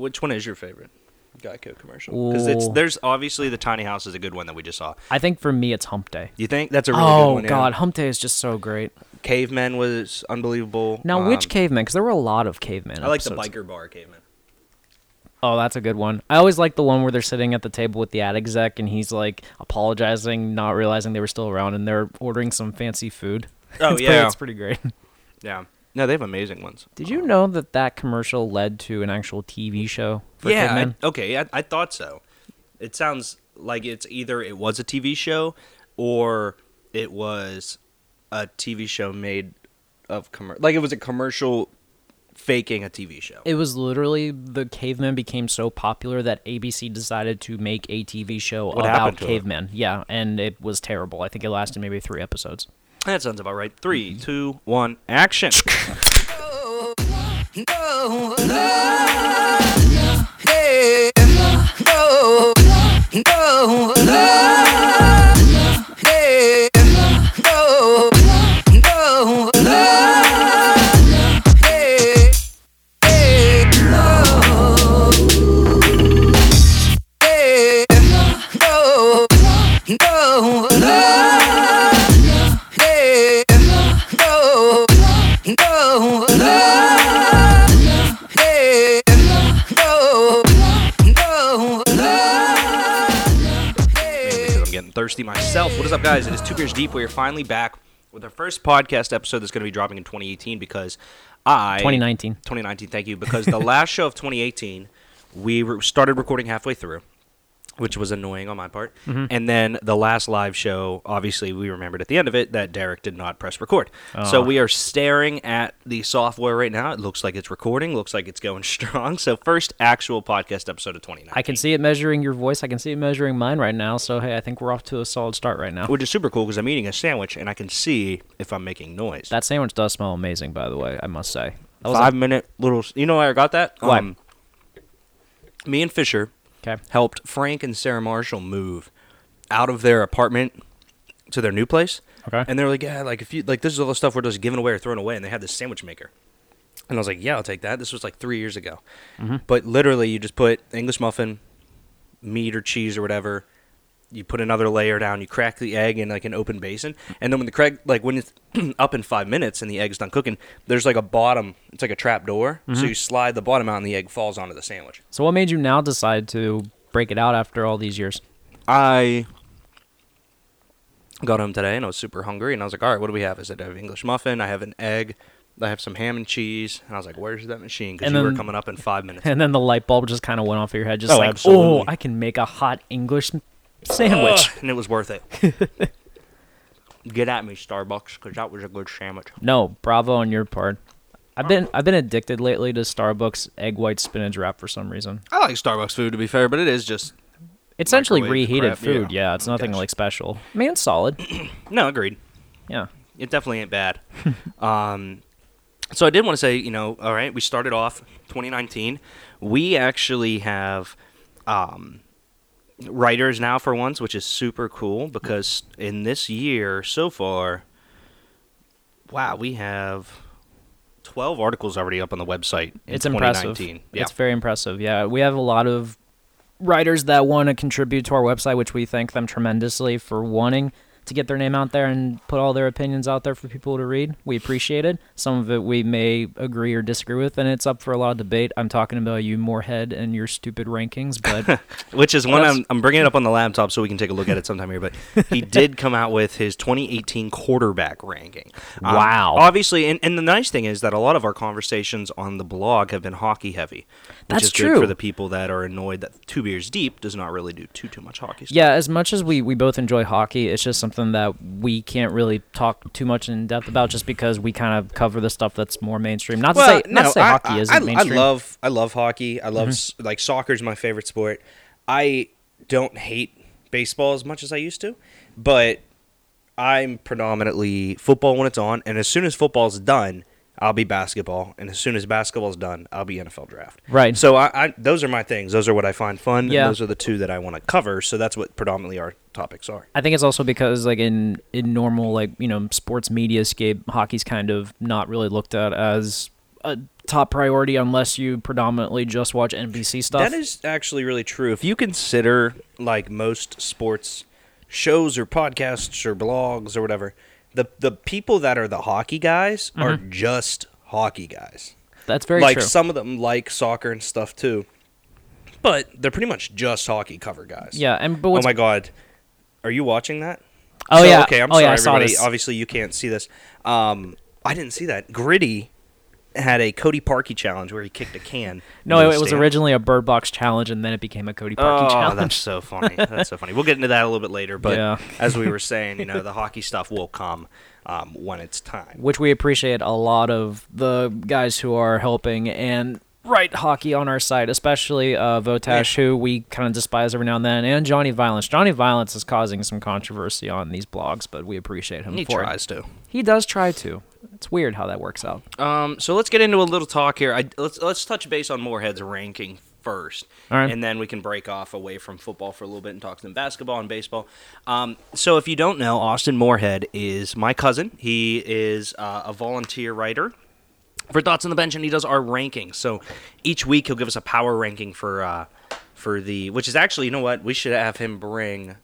Which one is your favorite Geico commercial? Because it's Ooh. there's obviously the tiny house is a good one that we just saw. I think for me, it's Hump Day. You think that's a really good Oh one? yeah? God, Hump Day is just so great. Caveman was unbelievable. Now, which Um, caveman? Because there were a lot of cavemen. I like the episodes. biker bar caveman. Oh, that's a good one. I always like the one where they're sitting at the table with the ad exec and he's like apologizing, not realizing they were still around, and they're ordering some fancy food. Oh, it's yeah. pretty, it's pretty great. Yeah. No, they have amazing ones. Did you know that that commercial led to an actual TV show for yeah. I, okay. I, I thought so. It sounds like it's either it was a TV show or it was a TV show made of commer- like it was a commercial faking a TV show. It was literally the cavemen became so popular that ABC decided to make a TV show What about cavemen. Yeah, and it was terrible. I think it lasted maybe three episodes. That sounds about right. Three, two, one, action. I'm thirsty myself. What is up, guys? It is Two Beers Deep. We are finally back with our first podcast episode that's going to be dropping in 2018 because I 2019. 2019. Thank you. Because the last show of 2018, we re- started recording halfway through, which was annoying on my part. Mm-hmm. And then the last live show, obviously, we remembered at the end of it that Derek did not press record. So Ah. we are staring at the software right now. It looks like it's recording. Looks like it's going strong. So first actual podcast episode of 2019. I can see it measuring your voice. I can see it measuring mine right now. So hey, I think we're off to a solid start right now. which is super cool because I'm eating a sandwich and I can see if I'm making noise. That sandwich does smell amazing, by the way. I must say. Five minute little. You know why I got that? Why? Um, me and Fisher okay. helped Frank and Sarah Marshall move out of their apartment to their new place. Okay. And they were like, yeah, like if you like, this is all the stuff we're just giving away or throwing away. And they had this sandwich maker. And I was like, yeah, I'll take that. This was like three years ago. Mm-hmm. But literally, you just put English muffin, meat or cheese or whatever. You put another layer down. You crack the egg in like an open basin, and then when the crack, like when it's up in five minutes and the egg's done cooking, there's like a bottom. It's like a trap door, Mm-hmm. so you slide the bottom out, and the egg falls onto the sandwich. So what made you now decide to break it out after all these years? I got home today and I was super hungry, and I was like, all right, what do we have? I said, I have English muffin, I have an egg, I have some ham and cheese, and I was like, where's that machine? Because you were coming up in five minutes. And then the light bulb just kind of went off of your head, just Oh, like, absolutely. oh, I can make a hot English sandwich. Ugh, and it was worth it. Get at me, Starbucks, because that was a good sandwich. No, bravo on your part. I've been I've been addicted lately to Starbucks egg white spinach wrap for some reason. I like Starbucks food to be fair, but it is just It's essentially reheated crap, food. yeah. Yeah, it's nothing like special. I mean, it's solid. no agreed. Yeah. It definitely ain't bad. um, so I did want to say, you know, all right, we started off 2019. We actually have um, writers now for once, which is super cool because in this year so far, wow, we have 12 articles already up on the website. In it's impressive. 2019. Yeah. It's very impressive. Yeah, we have a lot of writers that want to contribute to our website, which we thank them tremendously for wanting to get their name out there and put all their opinions out there for people to read. We appreciate it. Some of it we may agree or disagree with, and it's up for a lot of debate. I'm talking about you, Moorhead, and your stupid rankings, but Which is one I'm, I'm bringing it up on the laptop so we can take a look at it sometime here. But he did come out with his 2018 quarterback ranking. Um, Wow. Obviously, and, and the nice thing is that a lot of our conversations on the blog have been hockey heavy. Which That's is good true. for the people that are annoyed that Two Beers Deep does not really do too too much hockey stuff. Yeah, as much as we, we both enjoy hockey, it's just something that we can't really talk too much in depth about just because we kind of cover the stuff that's more mainstream. Not to say not to say I, hockey I, isn't I, mainstream. Mm-hmm. I love I love hockey. I love s like is my favorite sport. I don't hate baseball as much as I used to, but I'm predominantly football when it's on, and as soon as football's done, I'll be basketball, and as soon as basketball's done, I'll be NFL draft. Right. So I, I those are my things. Those are what I find fun. Yeah. And those are the two that I want to cover. So that's what predominantly our topics are. I think it's also because like in in normal like you know sports media scape, hockey's kind of not really looked at as a top priority unless you predominantly just watch NBC stuff. That is actually really true. If you consider like most sports shows or podcasts or blogs or whatever, the the people that are the hockey guys are just hockey guys. That's very like true. some of them like soccer and stuff too. But they're pretty much just hockey cover guys. yeah, and but Oh my god. Are you watching that? Oh, So, yeah. Okay, I'm Oh, sorry yeah, I everybody. Obviously you can't see this. Um I didn't see that. Gritty had a Cody Parkey challenge where he kicked a can. no, it, was originally a Bird Box challenge, and then it became a Cody Parkey Oh, challenge. that's so funny. That's so funny. We'll get into that a little bit later, but Yeah. as we were saying, you know, the hockey stuff will come um, when it's time. which we appreciate a lot of the guys who are helping and write hockey on our site, especially uh, Votash, who we kind of despise every now and then, and Johnny Violence. Johnny Violence is causing some controversy on these blogs, but we appreciate him He for tries to. He does try to. It's weird how that works out. Um, so let's get into a little talk here. I, let's let's touch base on Moorhead's ranking first, All right. and then we can break off away from football for a little bit and talk some basketball and baseball. Um, so if you don't know, Austin Moorhead is my cousin. He is uh, a volunteer writer for Thoughts on the Bench, and he does our rankings. So each week he'll give us a power ranking for uh, for the, which is actually, you know what, we should have him bring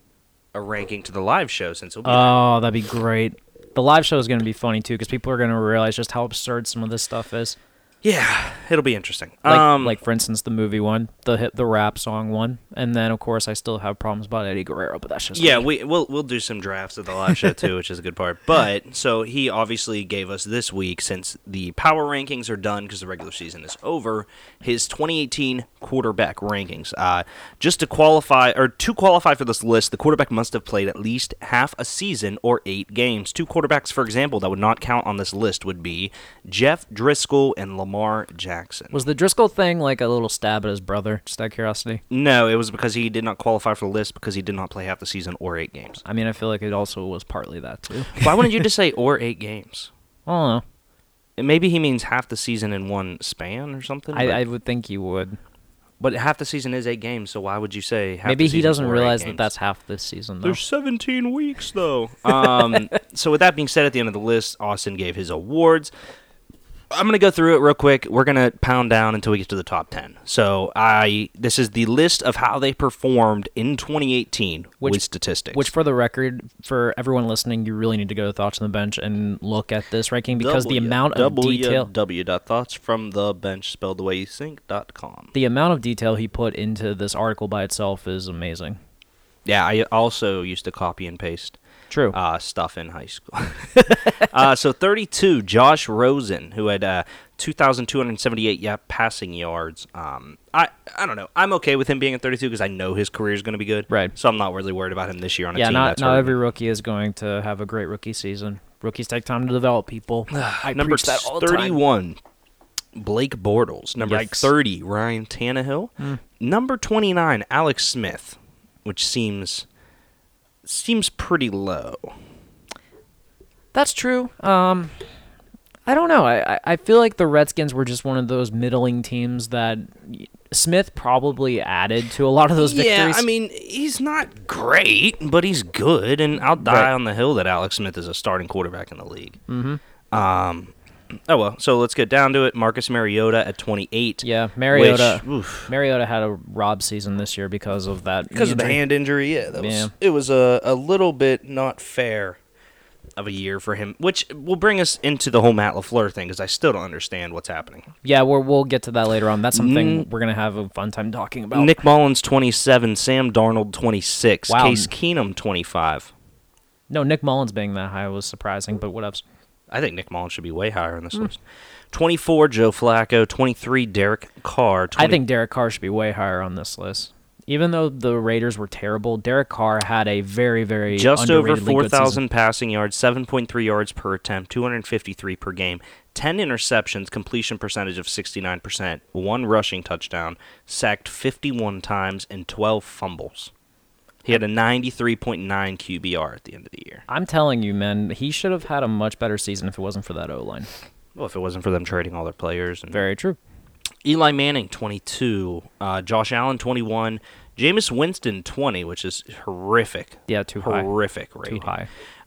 a ranking to the live show since he'll be. there. Oh, that'd be great. The live show is going to be funny too, because people are going to realize just how absurd some of this stuff is. Yeah, it'll be interesting. Like, um, like for instance, the movie one, the hit, the rap song one, and then of course I still have problems about Eddie Guerrero, but that's just Yeah, me. we we'll we'll do some drafts of the live show too, which is a good part. But so he obviously gave us this week since the power rankings are done because the regular season is over. His 2018 quarterback rankings. Uh, just to qualify or to qualify for this list, the quarterback must have played at least half a season or eight games. Two quarterbacks, for example, that would not count on this list would be Jeff Driskel and Lamar Jackson. Was the Driskel thing like a little stab at his brother? Just out of curiosity. no, it was because he did not qualify for the list because he did not play half the season or eight games. I mean, I feel like it also was partly that too. Why wouldn't you just say or eight games? I don't know. Maybe he means half the season in one span or something. I, but, I would think you would. but half the season is eight games, so why would you say half Maybe the he doesn't realize that that's half this season, though. There's 17 weeks though. Um, so with that being said, at the end of the list, Austin gave his awards. I'm gonna go through it real quick. We're gonna pound down until we get to the top 10. So I this is the list of how they performed in 2018 Which- with statistics. Which, for the record, for everyone listening, you really need to go to Thoughts on the Bench and look at this ranking because the amount of detail, from the bench spelled the way you think dot com. the amount of detail he put into this article by itself is amazing. Yeah, I also used to copy and paste True. uh, stuff in high school. uh, so 32, Josh Rosen, who had uh, 2,278 yeah, passing yards. Um, I I don't know. I'm okay with him being at 32 because I know his career is going to be good. Right. So I'm not really worried about him this year on a yeah, team not that's not every rookie is going to have a great rookie season. Rookies take time to develop people. I Number preach that all the time. 31, Blake Bortles. Number Yikes. 30, Ryan Tannehill. Number 29, Alex Smith, which seems seems pretty low. That's true. Um, I don't know. I, I- feel like the Redskins were just one of those middling teams that Smith probably added to a lot of those yeah, victories. I mean, he's not great, but he's good, and I'll die Right. on the hill that Alex Smith is a starting quarterback in the league. Mm-hmm. Um, oh well, so let's get down to it. Marcus Mariota at 28. yeah, Mariota. Which, oof, Mariota had a rob season this year because of that. because of the hand injury, yeah, that was, Yeah. it was a, a little bit not fair of a year for him, which will bring us into the whole Matt Lafleur thing because I still don't understand what's happening. Yeah, we're, we'll get to that later on. That's something mm-hmm. we're gonna have a fun time talking about. Nick Mullens 27, Sam Darnold 26, Wow. Case Keenum 25. no, Nick Mullens being that high was surprising, but what else? I think Nick Mullens should be way higher on this Hmm. list. 24, Joe Flacco. 23, Derek Carr. 20, I think Derek Carr should be way higher on this list. Even though the Raiders were terrible, Derek Carr had a very, very just over underratedly good season. 4,000 passing yards, 7.3 yards per attempt, 253 per game, 10 interceptions, completion percentage of 69%, one rushing touchdown, sacked 51 times, and 12 fumbles. He had a 93.9 QBR at the end of the year. I'm telling you, man, he should have had a much better season if it wasn't for that O line. Well, if it wasn't for them trading all their players. And Very true. Eli Manning, 22. Uh, Josh Allen, 21. Jameis Winston, 20, which is horrific. Yeah, too high. horrific rating. Too high.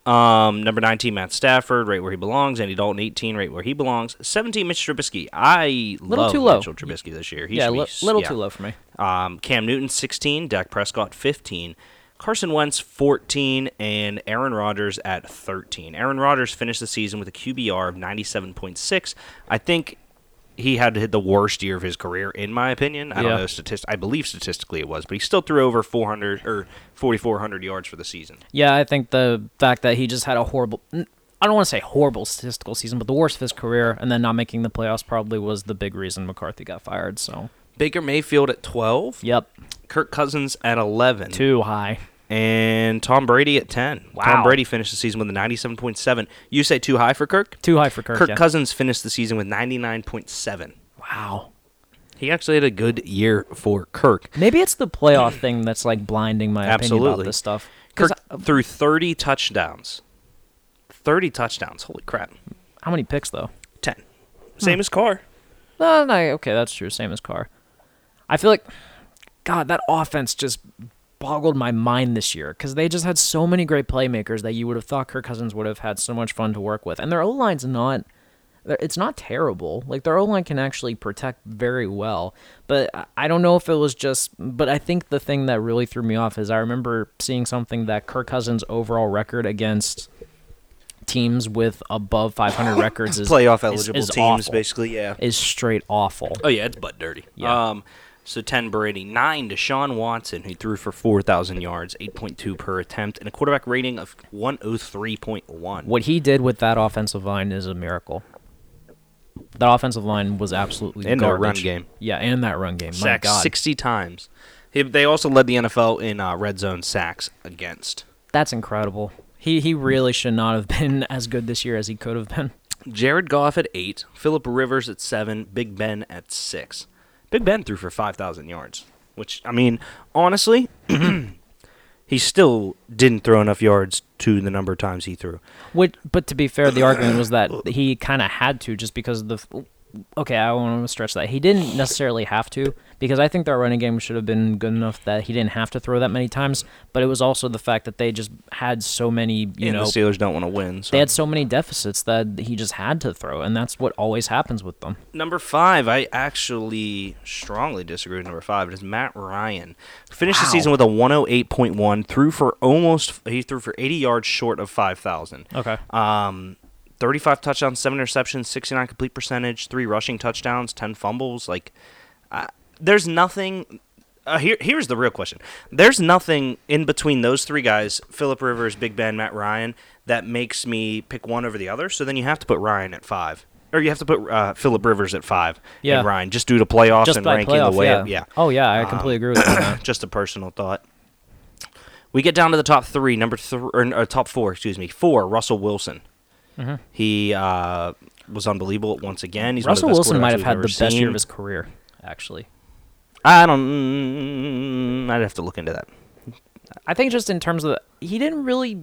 Um, number 19, Matt Stafford, right where he belongs. Andy Dalton, 18, right where he belongs. 17, Mitch Trubisky. I Little love too low. Mitchell Trubisky this year. He yeah, be little yeah. too low for me. Um, Cam Newton, 16. Dak Prescott, 15. Carson Wentz, 14. And Aaron Rodgers at 13. Aaron Rodgers finished the season with a QBR of 97.6. I think he had to hit the worst year of his career, in my opinion. I Yeah. don't know statist- I believe statistically it was, but he still threw over 400 or 4,400 yards for the season. Yeah, I think the fact that he just had a horrible. I don't want to say horrible statistical season, but the worst of his career, and then not making the playoffs probably was the big reason McCarthy got fired. So, Baker Mayfield at 12. yep, Kirk Cousins at 11. too high. And Tom Brady at 10. Wow. Tom Brady finished the season with a 97.7. You say too high for Kirk? Too high for Kirk. Kirk yeah. Cousins finished the season with 99.7. Wow. He actually had a good year for Kirk. Maybe it's the playoff thing that's like blinding my opinion about this stuff. Kirk I- um, threw 30 touchdowns. 30 touchdowns. Holy crap. how many picks though? 10. Hmm. Same as Carr. No, no, okay, that's true. Same as Carr. I feel like, God, that offense just boggled my mind this year because they just had so many great playmakers that you would have thought Kirk Cousins would have had so much fun to work with, and their O line's not. It's not terrible. Like their O line can actually protect very well, but I- I don't know if it was just. But I think the thing that really threw me off is I remember seeing something that Kirk Cousins' overall record against teams with above 500 records is Playoff is- eligible is teams, awful. basically, yeah. Is straight awful. Oh, yeah, it's butt dirty. Yeah. Um, so 10 Brady. 9 Deshaun Watson, who threw for 4,000 yards, 8.2 per attempt, and a quarterback rating of 103.1. What he did with that offensive line is a miracle. That offensive line was absolutely And their run game. Yeah, and that run game. My Sacks God, 60 times. They also led the NFL in uh, red zone sacks against. that's incredible. He he really should not have been as good this year as he could have been. Jared Goff at 8, Philip Rivers at 7, Big Ben at 6. Big Ben threw for 5,000 yards, which, I mean, honestly, he still didn't throw enough yards to the number of times he threw. Which, but to be fair, the argument was that he kind of had to just because of the. Okay, I want to stretch that. He didn't necessarily have to because I think their running game should have been good enough that he didn't have to throw that many times. But it was also the fact that they just had so many, you and know, the Steelers don't want to win. So. they had so many deficits that he just had to throw, and that's what always happens with them. Number five, I actually strongly disagree with number five. It is Matt Ryan. Finished the season with a 108.1, threw for almost, he threw for 80 yards short of 5,000. Okay. Um, 35 touchdowns, seven interceptions, 69 complete percentage, three rushing touchdowns, 10 fumbles. Like, there's nothing. Uh, here, here's the real question. There's nothing in between those three guys, Philip Rivers, Big Ben, Matt Ryan, that makes me pick one over the other. So then you have to put Ryan at five, or you have to put uh, Philip Rivers at five. Yeah. and Ryan just due to playoffs Just and ranking playoff, the way. yeah. It, yeah. Oh yeah, I completely agree with you that. just a personal thought. We get down to the top three, number three, or, or top four, excuse me. Four, Russell Wilson. Mm-hmm. He uh, was unbelievable once again. He's Russell one of the best Wilson might have had the best year of his career, actually. I don't. mm, I'd have to look into that. I think just in terms of the, he didn't really.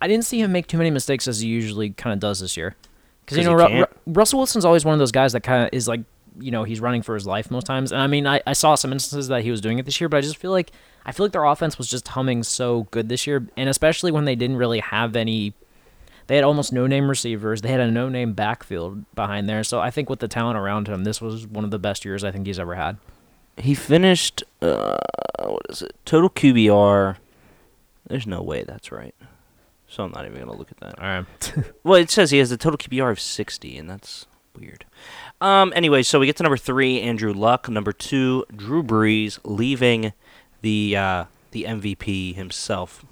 I didn't see him make too many mistakes as he usually kind of does this year. Because you know Ru-. Ru- Russell Wilson's always one of those guys that kind of is like you know he's running for his life most times. And I mean I, I saw some instances that he was doing it this year, but I just feel like I feel like their offense was just humming so good this year, and especially when they didn't really have any. They had almost no name receivers. They had a no name backfield behind there. So I think with the talent around him, this was one of the best years I think he's ever had. He finished. Uh, what is it? Total QBR. There's no way that's right. So I'm not even gonna look at that. All right. Well, it says he has a total QBR of 60, and that's weird. Um. Anyway, so we get to number three, Andrew Luck. Number two, Drew Brees, leaving the uh, the MVP himself,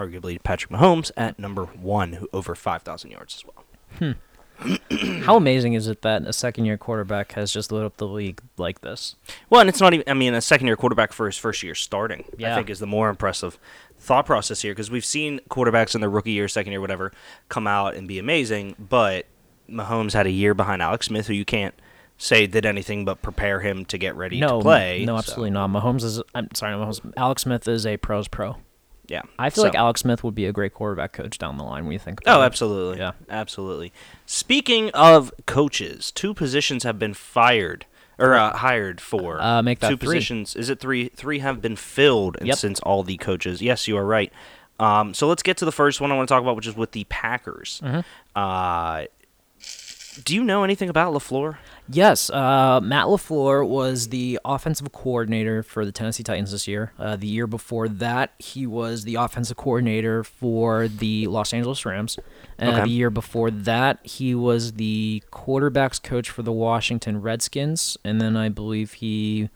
arguably Patrick Mahomes, at number one, who over 5,000 yards as well. Hmm. How amazing is it that a second year quarterback has just lit up the league like this? Well, and it's not even. I mean, a second-year quarterback for his first year starting, I think, is the more impressive thought process here because we've seen quarterbacks in their rookie year, second year, whatever, come out and be amazing. But Mahomes had a year behind Alex Smith, who you can't say did anything but prepare him to get ready no, to play. No, so, absolutely not. Mahomes is. I'm sorry, Mahomes. Alex Smith is a pros pro. Yeah, I feel like Alex Smith would be a great quarterback coach down the line when you think about Oh, it. absolutely. Yeah. absolutely. Speaking of coaches, two positions have been fired or uh, hired for. Uh, make that two three. positions. Is it three? Three have been filled Yep. since all the coaches. Yes, you are right. Um, so let's get to the first one I want to talk about, which is with the Packers. Mm-hmm. Uh, do you know anything about Lafleur? Yes, uh, Matt LaFleur was the offensive coordinator for the Tennessee Titans this year. Uh, the year before that, he was the offensive coordinator for the Los Angeles Rams. Uh, Okay. The year before that, he was the quarterbacks coach for the Washington Redskins. And then I believe he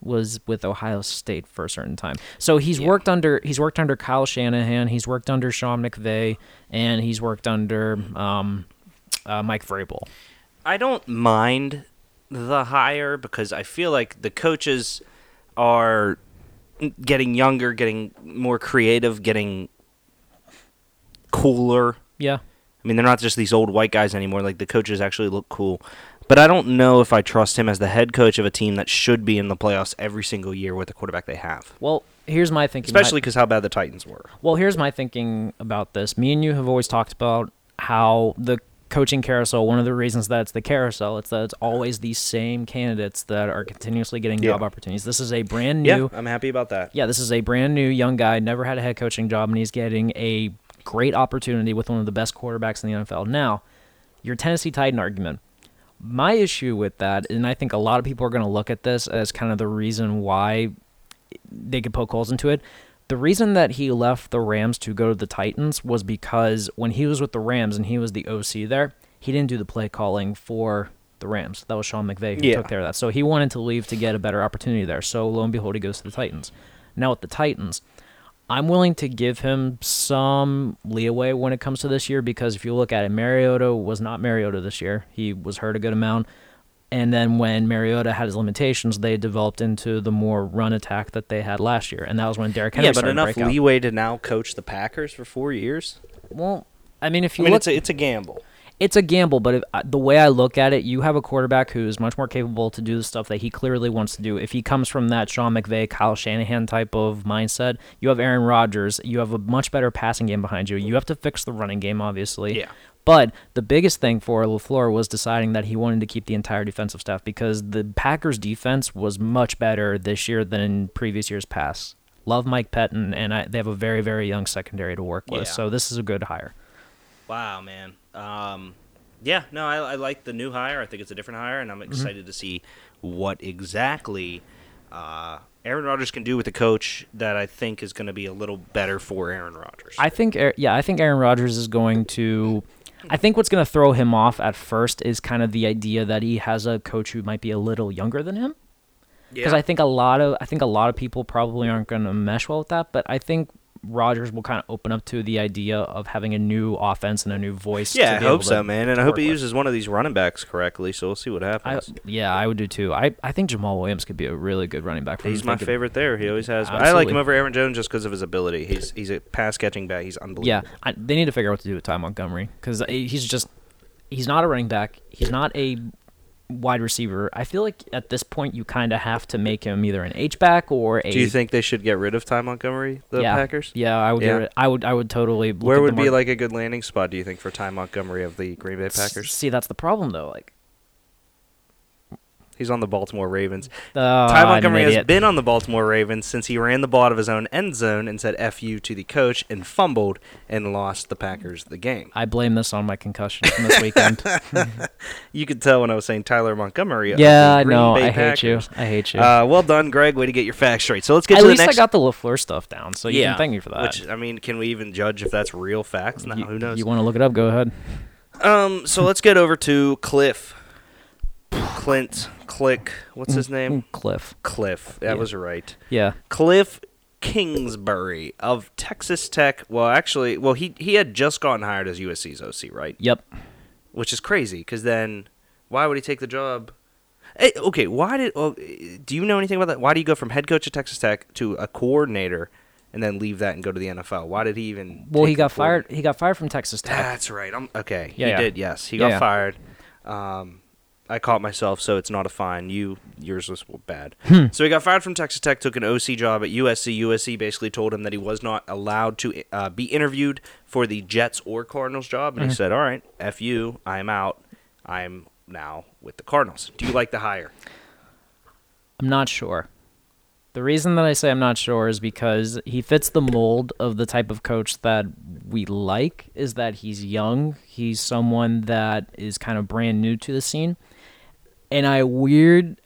was with Ohio State for a certain time. So he's Yeah. worked under he's worked under Kyle Shanahan, he's worked under Sean McVay, and he's worked under um, uh, Mike Vrabel. I don't mind the hire because I feel like the coaches are getting younger, getting more creative, getting cooler. Yeah. I mean, they're not just these old white guys anymore. Like the coaches actually look cool. But I don't know if I trust him as the head coach of a team that should be in the playoffs every single year with the quarterback they have. Well, here's my thinking. Especially because how bad the Titans were. well, here's my thinking about this. Me and you have always talked about how the coaching carousel. One of the reasons that it's the carousel, it's that it's always these same candidates that are continuously getting Yeah. job opportunities. This is a brand new. Yeah, I'm happy about that. Yeah, this is a brand new young guy, never had a head coaching job, and he's getting a great opportunity with one of the best quarterbacks in the NFL. Now, your Tennessee Titan argument. My issue with that, and I think a lot of people are going to look at this as kind of the reason why they could poke holes into it. The reason that he left the Rams to go to the Titans was because when he was with the Rams and he was the OC there, he didn't do the play calling for the Rams. That was Sean McVay who Yeah. took care of that. So he wanted to leave to get a better opportunity there. So lo and behold, he goes to the Titans. Now with the Titans, I'm willing to give him some leeway when it comes to this year because if you look at it, Mariota was not Mariota this year. He was hurt a good amount. And then when Mariota had his limitations, they developed into the more run attack that they had last year. And that was when Derrick Henry Yeah, but enough leeway to now coach the Packers for four years. Well, I mean, if I you mean, look, it's a, it's a gamble. it's a gamble, but if, uh, the way I look at it, you have a quarterback who is much more capable to do the stuff that he clearly wants to do. If he comes from that Sean McVay, Kyle Shanahan type of mindset, you have Aaron Rodgers. You have a much better passing game behind you. You have to fix the running game, obviously. Yeah. But the biggest thing for LaFleur was deciding that he wanted to keep the entire defensive staff because the Packers' defense was much better this year than in previous years past. Love Mike Pettine, and I, they have a very, very young secondary to work with. Yeah. So this is a good hire. Wow, man. Um, yeah, no, I, I like the new hire. I think it's a different hire, and I'm Mm-hmm. excited to see what exactly uh, Aaron Rodgers can do with a coach that I think is going to be a little better for Aaron Rodgers. I think, yeah, I think Aaron Rodgers is going to. I think what's going to throw him off at first is kind of the idea that he has a coach who might be a little younger than him. Because I think a lot of I think a lot of people probably aren't going to mesh well with that. But I think Rodgers will kind of open up to the idea of having a new offense and a new voice. to yeah, I hope so, man, and I hope he with. uses one of these running backs correctly. So we'll see what I, happens. yeah, I would do too. I, I think Jamaal Williams could be a really good running back. For him. He's my favorite there. He always has. been. I like him over Aaron Jones just because of his ability. He's he's a pass catching back. He's unbelievable. Yeah, I, they need to figure out what to do with Ty Montgomery because eh, he's just he's not a running back. He's not a wide receiver. I feel like at this point you kind of have to make him either an H back or a. Do you think they should get rid of Ty Montgomery, the yeah, Packers? Yeah, I would. Yeah. get rid- I would. I would totally. look Where would be mar- like a good landing spot? Do you think for Ty Montgomery of the Green Bay Packers? See, that's the problem though. Like, He's on the Baltimore Ravens. uh, Ty Montgomery has been on the Baltimore Ravens since he ran the ball out of his own end zone and said "f you" to the coach and fumbled and lost the Packers the game. I blame this on my concussion from this weekend. You could tell when I was saying Tyler Montgomery. yeah, I know. Bay I hate you. I hate you. Uh, well done, Greg. Way to get your facts straight. So let's get At to the next. I got the Lafleur stuff down, so you yeah, can thank me for that. Which I mean, can we even judge if that's real facts? No, you, who knows? You want to look it up? Go ahead. Um, so let's get over to Cliff, Clint, Click. What's mm, his name? Mm, Cliff. Cliff. That Yeah. was right. Yeah. Cliff Kingsbury of Texas Tech. Well, actually, well he he had just gotten hired as USC's OC, right? Yep. Which is crazy because then why would he take the job? Hey, okay, why did? Well, do you know anything about that? Why do you go from head coach at Texas Tech to a coordinator and then leave that and go to the NFL? Why did he even? Well, take he the got coordinator? fired. He got fired from Texas Tech. That's right. I'm okay. Yeah, he yeah. did. Yes, he Yeah, got yeah. fired. Um, I caught myself, so it's not a fine. You yours was bad. Hmm. so he got fired from Texas Tech, took an OC job at USC. USC basically told him that he was not allowed to uh, be interviewed for the Jets or Cardinals job, and he Mhm. said, "All right, f you. I'm out. I'm now with the Cardinals." Do you like the hire? I'm not sure. The reason that I say I'm not sure is because he fits the mold of the type of coach that we like is that he's young, he's someone that is kind of brand new to the scene. And I weird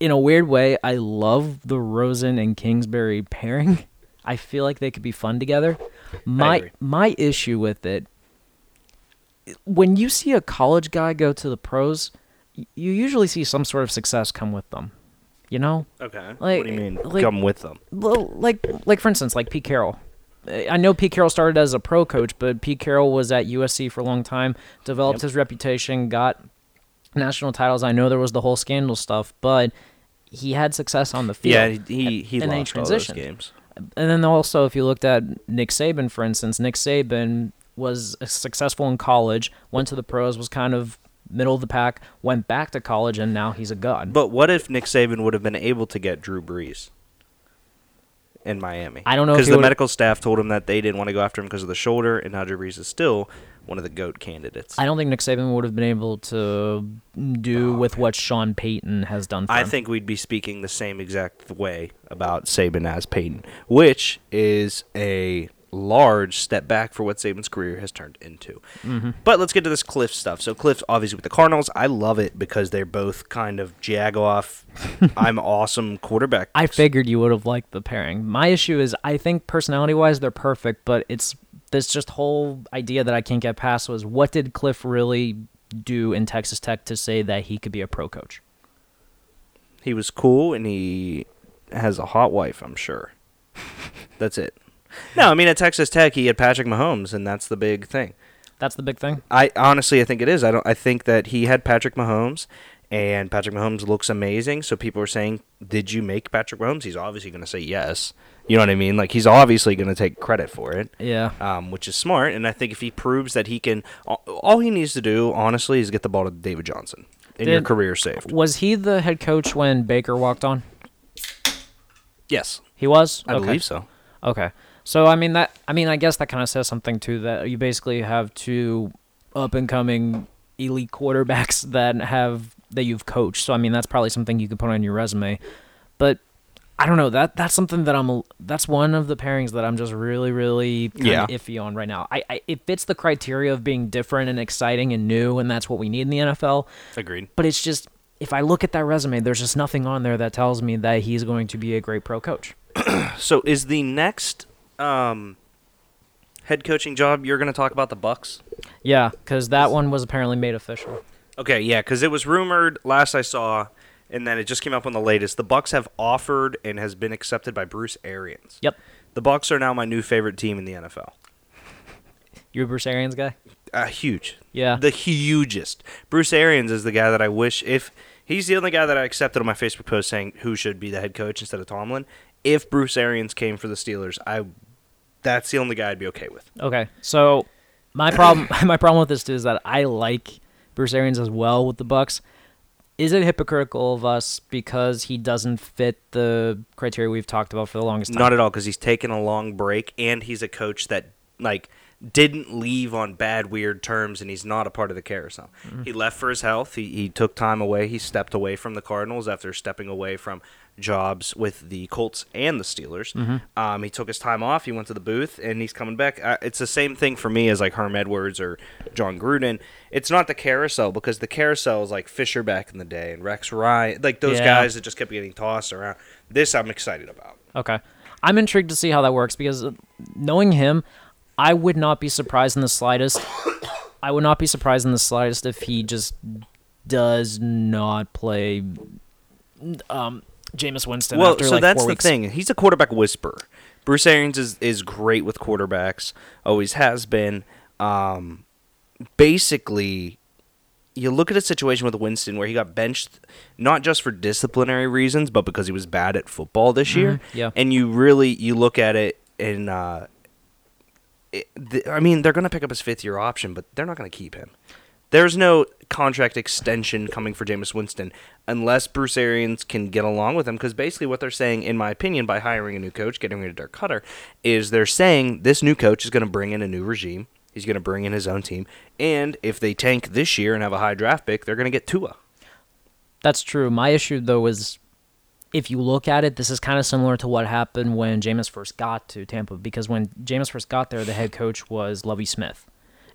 in a weird way, I love the Rosen and Kingsbury pairing. I feel like they could be fun together. My my issue with it when you see a college guy go to the pros, you usually see some sort of success come with them. You know? Okay. Like- what do you mean? like- Come with them. Well, like like for instance, like Pete Carroll. I know Pete Carroll started as a pro coach, but Pete Carroll was at USC for a long time, developed Yep. his reputation, got national titles. I know there was the whole scandal stuff, but he had success on the field. Yeah, he he, and then he all those games. And then also, if you looked at Nick Saban, for instance, Nick Saban was successful in college, went to the pros, was kind of middle of the pack, went back to college, and now he's a god. But what if Nick Saban would have been able to get Drew Brees in Miami? I don't know because the would've- medical staff told him that they didn't want to go after him because of the shoulder, and now Drew Brees is still one of the goat candidates. I don't think Nick Saban would have been able to do with what Sean Payton has done for I him. think we'd be speaking the same exact way about Saban as Payton, which is a large step back for what Saban's career has turned into. Mm-hmm. But let's get to this Cliff stuff. So Cliff's obviously with the Cardinals. I love it because they're both kind of jag off. I'm awesome quarterback. I figured you would have liked the pairing. My issue is I think personality wise they're perfect, but it's this just whole idea that I can't get past was what did Cliff really do in Texas Tech to say that he could be a pro coach? He was cool and he has a hot wife, I'm sure. That's it. No, I mean at Texas Tech he had Patrick Mahomes and that's the big thing. That's the big thing. I honestly I think it is. I don't I think that he had Patrick Mahomes and Patrick Mahomes looks amazing. So people are saying, "Did you make Patrick Mahomes?" He's obviously going to say yes. You know what I mean? Like he's obviously going to take credit for it. Yeah. Um, which is smart, and I think if he proves that he can, all, he needs to do, honestly, is get the ball to David Johnson, and your career saved. Was he the head coach when Baker walked on? Yes, He was. I Okay. believe so. Okay. So I mean that I mean I guess that kind of says something too that you basically have two up and coming elite quarterbacks that have that you've coached. So I mean that's probably something you could put on your resume. But I don't know that that's something that I'm that's one of the pairings that I'm just really really Yeah. iffy on right now. I, I it fits the criteria of being different and exciting and new and that's what we need in the NFL. Agreed. But it's just if I look at that resume, there's just nothing on there that tells me that he's going to be a great pro coach. So is the next um, head coaching job you're going to talk about the Bucks? Yeah, because that one was apparently made official. Okay, yeah, because it was rumored last I saw, and then it just came up on the latest. The Bucks have offered and has been accepted by Bruce Arians. Yep. The Bucks are now my new favorite team in the NFL. You a Bruce Arians guy? Uh, huge. Yeah. The hugest. Bruce Arians is the guy that I wish if he's the only guy that I accepted on my Facebook post saying who should be the head coach instead of Tomlin. If Bruce Arians came for the Steelers, I that's the only guy I'd be okay with. Okay. So my problem my problem with this too is that I like Bruce Arians as well with the Bucks. Is it hypocritical of us because he doesn't fit the criteria we've talked about for the longest time? Not at all, because he's taken a long break and he's a coach that like didn't leave on bad weird terms and he's not a part of the carousel. Mm-hmm. He left for his health. He he took time away. He stepped away from the Cardinals after stepping away from jobs with the Colts and the Steelers. Um, he took his time off. He went to the booth and he's coming back. Uh, it's the same thing for me as like Herm Edwards or Jon Gruden. It's not the carousel because the carousel is like Fisher back in the day and Rex Ryan, like those Yeah. guys that just kept getting tossed around. This I'm excited about. Okay. I'm intrigued to see how that works because uh, knowing him, I would not be surprised in the slightest. I would not be surprised in the slightest if he just does not play um Jameis Winston Well, so like that's the weeks. thing. He's a quarterback whisperer. Bruce Arians is, is great with quarterbacks, always has been. Um, basically, you look at a situation with Winston where he got benched not just for disciplinary reasons, but because he was bad at football this year. Mm-hmm. yeah. And you really you look at it and uh, I mean they're going to pick up his fifth year option, but they're not going to keep him. There's no contract extension coming for Jameis Winston unless Bruce Arians can get along with him. Because basically, what they're saying, in my opinion, by hiring a new coach, getting rid of Dirk Koetter, is they're saying this new coach is going to bring in a new regime. He's going to bring in his own team, and if they tank this year and have a high draft pick, they're going to get Tua. That's true. My issue though is if you look at it, this is kind of similar to what happened when Jameis first got to Tampa because when Jameis first got there, the head coach was Lovie Smith.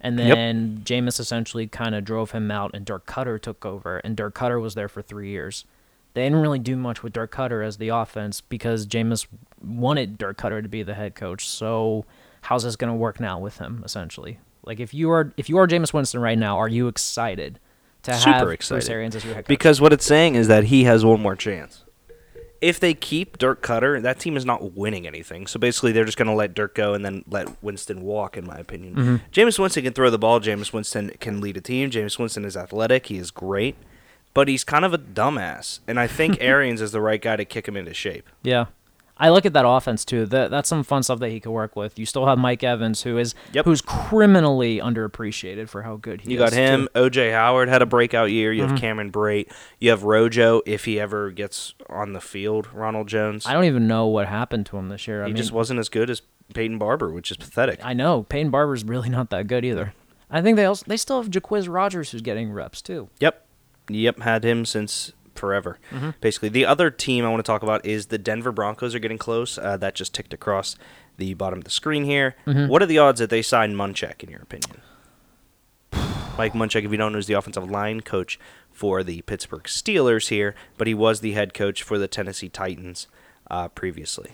And Yep. then Jameis essentially kind of drove him out, and Dirk Koetter took over, and Dirk Koetter was there for three years. They didn't really do much with Dirk Koetter as the offense because Jameis wanted Dirk Koetter to be the head coach. So how's this going to work now with him? Essentially, like if you are if you are Jameis Winston right now, are you excited to Super have Bruce excited. Arians as your head coach? Because what it's saying is that he has one more chance. If they keep Dirk Koetter, that team is not winning anything. So basically, they're just going to let Dirk go and then let Winston walk, in my opinion. Mm-hmm. Jameis Winston can throw the ball. James Winston can lead a team. James Winston is athletic. He is great. But he's kind of a dumbass. And I think Arians is the right guy to kick him into shape. Yeah. I look at that offense too. That that's some fun stuff that he could work with. You still have Mike Evans, who is Yep. who's criminally underappreciated for how good he You is. You got him. too. OJ Howard had a breakout year. You have Mm-hmm. Cameron Brate. You have Rojo if he ever gets on the field. Ronald Jones. I don't even know what happened to him this year. I he mean, just wasn't as good as Peyton Barber, which is pathetic. I know Peyton Barber's really not that good either. I think they also they still have Jacquizz Rodgers who's getting reps too. Yep. Yep, had him since forever. Mm-hmm. Basically, the other team I want to talk about is the Denver Broncos are getting close. Uh, that just ticked across the bottom of the screen here. Mm-hmm. What are the odds that they sign Munchak, in your opinion? Mike Munchak, if you don't know, is the offensive line coach for the Pittsburgh Steelers here, but he was the head coach for the Tennessee Titans uh, previously.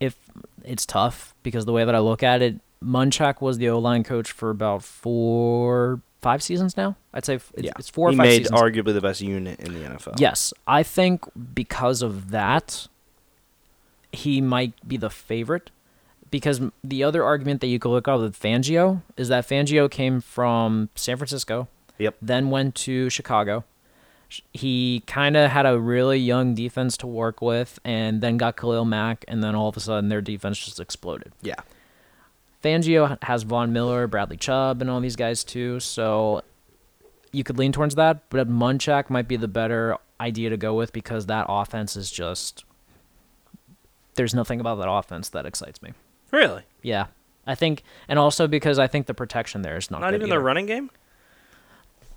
If it's tough because the way that I look at it, Munchak was the O line coach for about four, five seasons now. I'd say it's, yeah, it's four or he five made seasons. arguably the best unit in the NFL. Yes, I think because of that, he might be the favorite. Because the other argument that you could look at with Fangio is that Fangio came from San Francisco, Yep. then went to Chicago. He kind of had a really young defense to work with, and then got Khalil Mack, and then all of a sudden their defense just exploded. Yeah. Fangio has Von Miller, Bradley Chubb, and all these guys too. So you could lean towards that, but Munchak might be the better idea to go with because that offense is just there's nothing about that offense that excites me. Really? Yeah, I think, and also because I think the protection there is not, Not even either. their running game?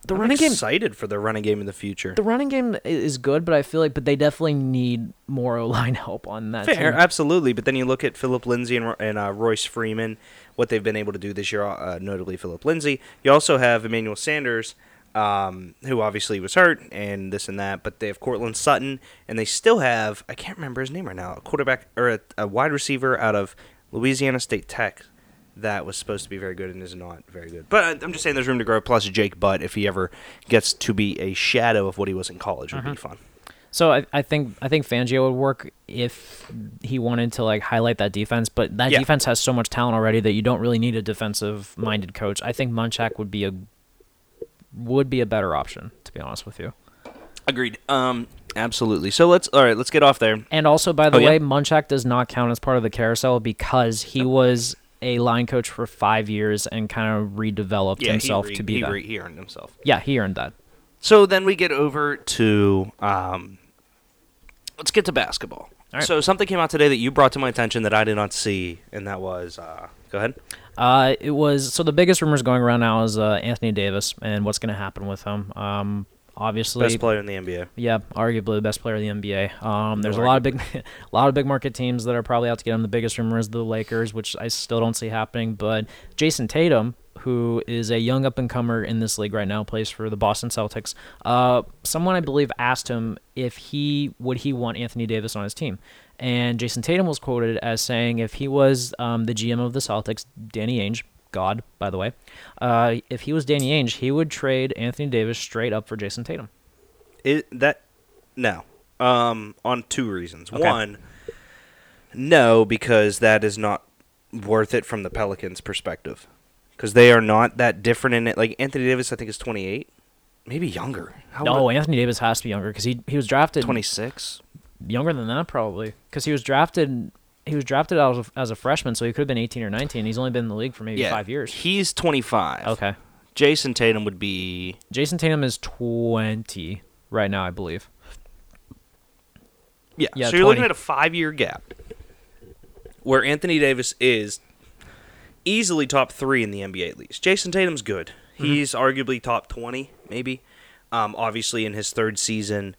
The I'm running game, excited for the running game in the future. the running game is good, but I feel like, but they definitely need more O line help on that. Fair, team. absolutely. But then you look at Philip Lindsay and, and uh, Royce Freeman, what they've been able to do this year, uh, notably Philip Lindsay. You also have Emmanuel Sanders, um, who obviously was hurt and this and that. But they have Courtland Sutton, and they still have I can't remember his name right now, a quarterback or a, a wide receiver out of Louisiana State Tech. That was supposed to be very good and is not very good. But I'm just saying there's room to grow. Plus, Jake Butt, if he ever gets to be a shadow of what he was in college, would be fun. So I, I think I think Fangio would work if he wanted to like highlight that defense, but that Yeah. defense has so much talent already that you don't really need a defensive minded coach. I think Munchak would be a would be a better option, to be honest with you. Agreed. Um, absolutely. So let's all right. Let's get off there. And also, by the Oh, yeah? way, Munchak does not count as part of the carousel because he was a line coach for five years and kind of redeveloped himself he re- to be he that. re- he earned himself. yeah, he earned that. So then we get over to um, let's get to basketball. Right. So something came out today that you brought to my attention that I did not see, and that was uh, go ahead. Uh, it was so the biggest rumors going around now is uh, Anthony Davis and what's going to happen with him. Um, obviously, Best player in the NBA. Yeah, arguably the best player in the NBA. Um, there's No a lot of big, a lot of big market teams that are probably out to get him. The biggest rumor is the Lakers, which I still don't see happening. But Jayson Tatum, who is a young up and comer in this league right now, plays for the Boston Celtics. Uh, someone I believe asked him if he would he want Anthony Davis on his team, and Jayson Tatum was quoted as saying if he was um, the GM of the Celtics, Danny Ainge. God, by the way, uh, if he was Danny Ainge, he would trade Anthony Davis straight up for Jayson Tatum. It, that no. Um, on two reasons. Okay. One, no, because that is not worth it from the Pelicans' perspective, because they are not that different in it. Like Anthony Davis, I think is 28, maybe younger. How No, Anthony Davis has to be younger because he he was drafted 26. younger than that probably because he was drafted he was drafted as a, as a freshman, so he could have been 18 or 19. He's only been in the league for maybe Yeah, five years. He's 25. Okay, Jayson Tatum would be Jayson Tatum is 20 right now, I believe. yeah. Yeah, so you're looking at a five year gap where Anthony Davis is easily top three in the NBA at least. Jayson Tatum's good. Mm-hmm. He's arguably top 20 maybe. Um, obviously in his third season,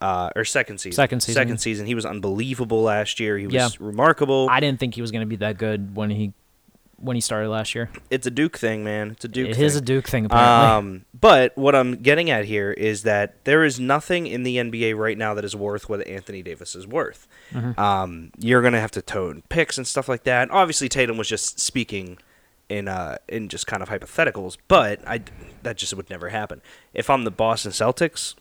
uh, or second season. Second season. Second season. He was unbelievable last year. He was Yeah. remarkable. I didn't think he was going to be that good when he when he started last year. it's a Duke thing, man. It's a Duke it thing. is a Duke thing apparently. Um, but what I'm getting at here is that there is nothing in the NBA right now that is worth what Anthony Davis is worth. Mm-hmm. Um, you're gonna have to tone picks and stuff like that. Obviously, Tatum was just speaking in uh in just kind of hypotheticals, but I that just would never happen. If I'm the Boston Celtics,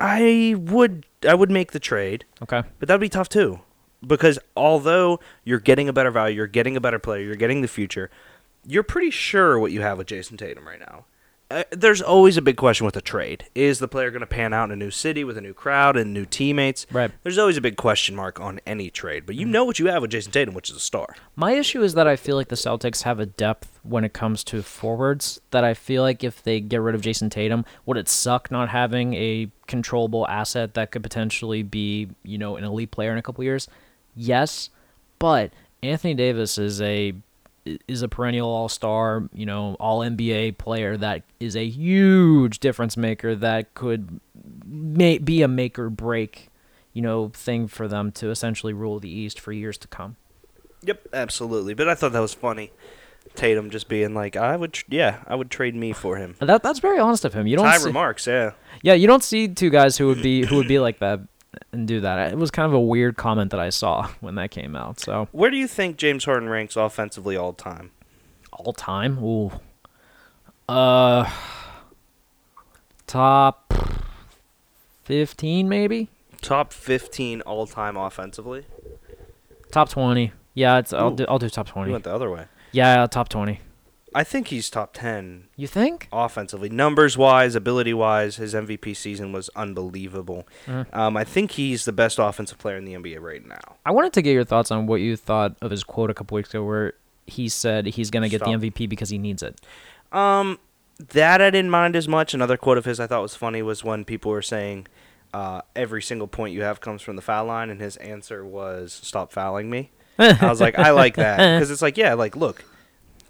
I would I would make the trade. okay. But that'd be tough too. Because although you're getting a better value, you're getting a better player, you're getting the future, you're pretty sure what you have with Jayson Tatum right now. Uh, there's always a big question with a trade. Is the player going to pan out in a new city with a new crowd and new teammates? Right. There's always a big question mark on any trade. But you know what you have with Jayson Tatum, which is a star. My issue is that I feel like the Celtics have a depth when it comes to forwards that I feel like if they get rid of Jayson Tatum, would it suck not having a controllable asset that could potentially be, you know, an elite player in a couple years? Yes, but Anthony Davis is a is a perennial all-star, you know, all NBA player that is a huge difference maker that could may, be a make or break, you know, thing for them to essentially rule the East for years to come. Yep, absolutely. But I thought that was funny. Tatum just being like, I would, tr- yeah, I would trade me for him. That that's very honest of him. You don't High see, remarks, yeah. yeah, you don't see two guys who would be who would be like that and do that. It was kind of a weird comment that I saw when that came out. So Where do you think James Harden ranks offensively all time? all time, ooh, uh, top fifteen maybe, Top 15 all time offensively? top twenty. Yeah, it's I'll do I'll do top You twenty. went the other way. Yeah, top twenty. I think he's top 10 You think? offensively. Numbers wise, ability wise, his MVP season was unbelievable. Mhm. Um, I think he's the best offensive player in the NBA right now. I wanted to get your thoughts on what you thought of his quote a couple weeks ago, where he said he's gonna get Stop. the MVP because he needs it. Um, that I didn't mind as much. Another quote of his I thought was funny was when people were saying, uh, every single point you have comes from the foul line, and his answer was, stop fouling me. I was like, I like that. Because it's like, yeah, like, look,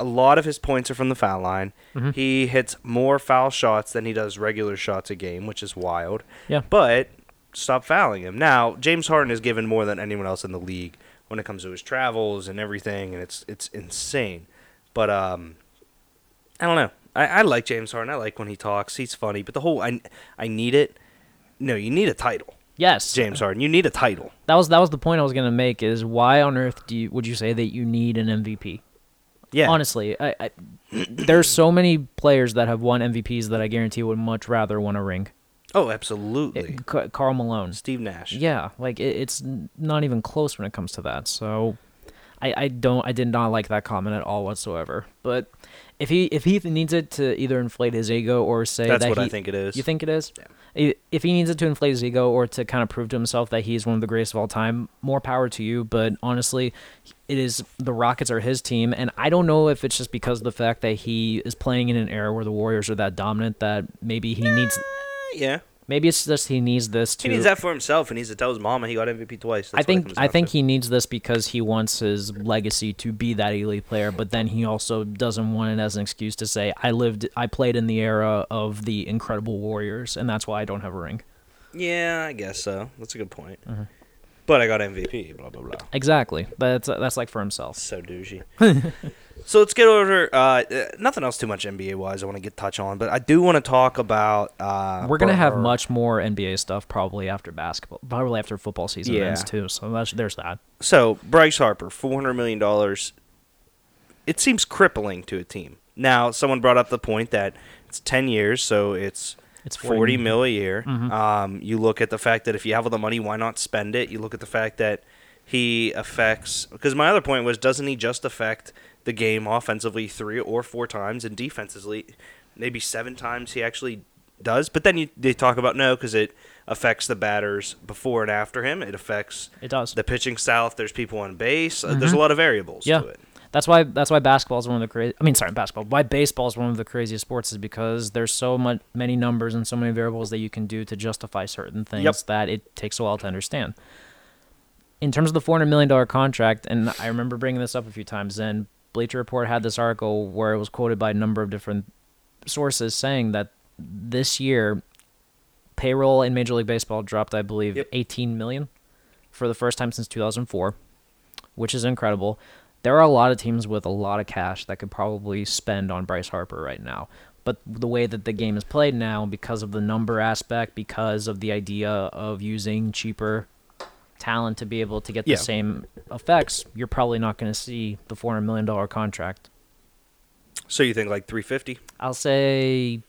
a lot of his points are from the foul line. Mhm. He hits more foul shots than he does regular shots a game, which is wild. Yeah. But stop fouling him. Now, James Harden is given more than anyone else in the league when it comes to his travels and everything, and it's it's insane. But um, I don't know. I, I like James Harden. I like when he talks. He's funny. But the whole I I need it. No, you need a title, Yes, James Harden. You need a title. That was that was the point I was gonna make. Is why on earth do you would you say that you need an MVP? Yeah. Honestly, I, I there's so many players that have won MVPs that I guarantee would much rather win a ring. Oh, absolutely. Ca- Karl Malone. Steve Nash. Yeah, like it, it's not even close when it comes to that. So, I, I don't I did not like that comment at all whatsoever. But if he if he needs it to either inflate his ego or say That's that what he, I think it is. you think it is? Yeah. If he needs it to inflate his ego or to kind of prove to himself that he's one of the greatest of all time, more power to you. But honestly, it is the Rockets are his team, and I don't know if it's just because of the fact that he is playing in an era where the Warriors are that dominant that maybe he needs. Yeah. Maybe it's just he needs this to. He needs that for himself. and He needs to tell his mama he got MVP twice. That's I think I think to. he needs this because he wants his legacy to be that elite player, but then he also doesn't want it as an excuse to say I lived I played in the era of the incredible Warriors and that's why I don't have a ring. Yeah, I guess so. That's a good point. Mm-hmm. But I got MVP. Blah blah blah. Exactly. That's that's like for himself. So douchey. so let's get over. Uh, uh, nothing else too much NBA wise. I want to get touch on, but I do want to talk about. Uh, We're gonna have much more NBA stuff probably after basketball, probably after football season Yeah. ends too. So that's, there's that. So Bryce Harper, four hundred million dollars. It seems crippling to a team. Now, someone brought up the point that it's ten years, so it's It's 40 mil a year. Mhm. Um, you look at the fact that if you have all the money, why not spend it? You look at the fact that he affects. Because my other point was, doesn't he just affect the game offensively three or four times and defensively maybe seven times he actually does? But then you, they talk about no, because it affects the batters before and after him. It affects It does. the pitching style if there's people on base. Uh, There's a lot of variables Yeah. to it. That's why that's why basketball is one of the crazy. I mean, sorry, basketball. Why baseball is one of the craziest sports is because there's so much many numbers and so many variables that you can do to justify certain things Yep. that it takes a while to understand. In terms of the four hundred million dollar contract, and I remember bringing this up a few times. And Bleacher Report had this article where it was quoted by a number of different sources saying that this year payroll in Major League Baseball dropped, I believe, Yep. 18 million for the first time since 2004, which is incredible. There are a lot of teams with a lot of cash that could probably spend on Bryce Harper right now. But the way that the game is played now, because of the number aspect, because of the idea of using cheaper talent to be able to get the same effects, you're probably not going to see the $400 million contract. So you think like 350? I'll say,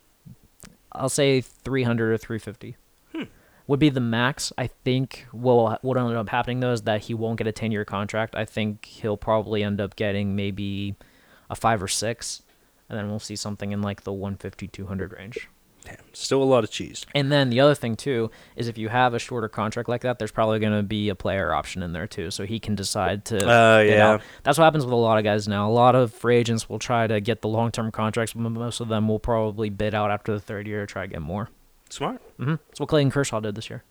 I'll say 300 or 350 hmm. would be the max. I think what what end up happening though is that he won't get a 10 year contract. I think he'll probably end up getting maybe a five or six, and then we'll see something in like the 150 200 range. Damn, still a lot of cheese. And then the other thing too is if you have a shorter contract like that, there's probably going to be a player option in there too, so he can decide to. Uh, yeah. out. That's what happens with a lot of guys now. A lot of free agents will try to get the long term contracts, but most of them will probably bid out after the third year to try to get more. Smart. hmm That's what Clayton Kershaw did this year.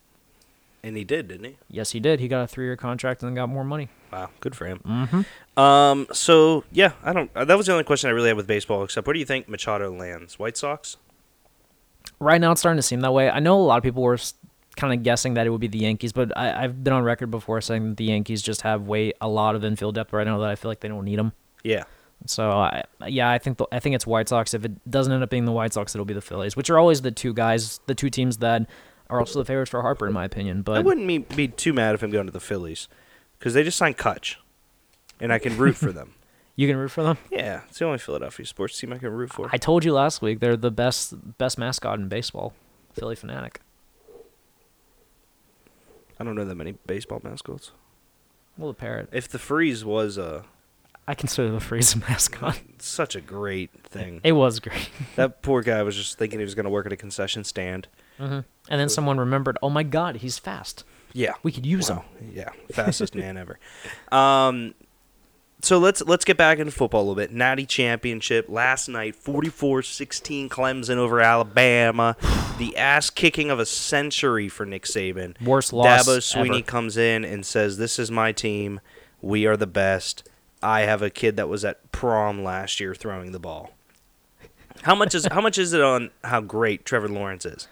And he did, didn't he? Yes, he did. He got a three year contract and then got more money. Wow, good for him. Mm-hmm. Um, so yeah, I don't. Uh, that was the only question I really had with baseball. Except, where do you think Machado lands? White Sox? Right now, it's starting to seem that way. I know a lot of people were kind of guessing that it would be the Yankees, but I, I've been on record before saying that the Yankees just have way a lot of infield depth right now that I feel like they don't need them. Yeah. So I, yeah, I think the, I think it's White Sox. If it doesn't end up being the White Sox, it'll be the Phillies, which are always the two guys, the two teams that are also the favorites for Harper, in my opinion. But I wouldn't be, be too mad if him going to the Phillies, because they just signed Kutch, and I can root for them. You can root for them. Yeah, it's the only Philadelphia sports team I can root for. I told you last week they're the best best mascot in baseball, Phillie Phanatic. I don't know that many baseball mascots. Well, the parrot. If the freeze was a, I consider the freeze a mascot. such a great thing, It was great. that poor guy was just thinking he was going to work at a concession stand. hmm And then someone remembered, oh my God, he's fast. Yeah, We could use him. Yeah, fastest man ever. Um, so let's let's get back into football a little bit. Natty Championship last night, 44-16 Clemson over Alabama. the ass kicking of a century for Nick Saban. Worst loss Dabo Swinney ever. comes in and says, "This is my team. We are the best. I have a kid that was at prom last year throwing the ball." How much is how much is it on how great Trevor Lawrence is,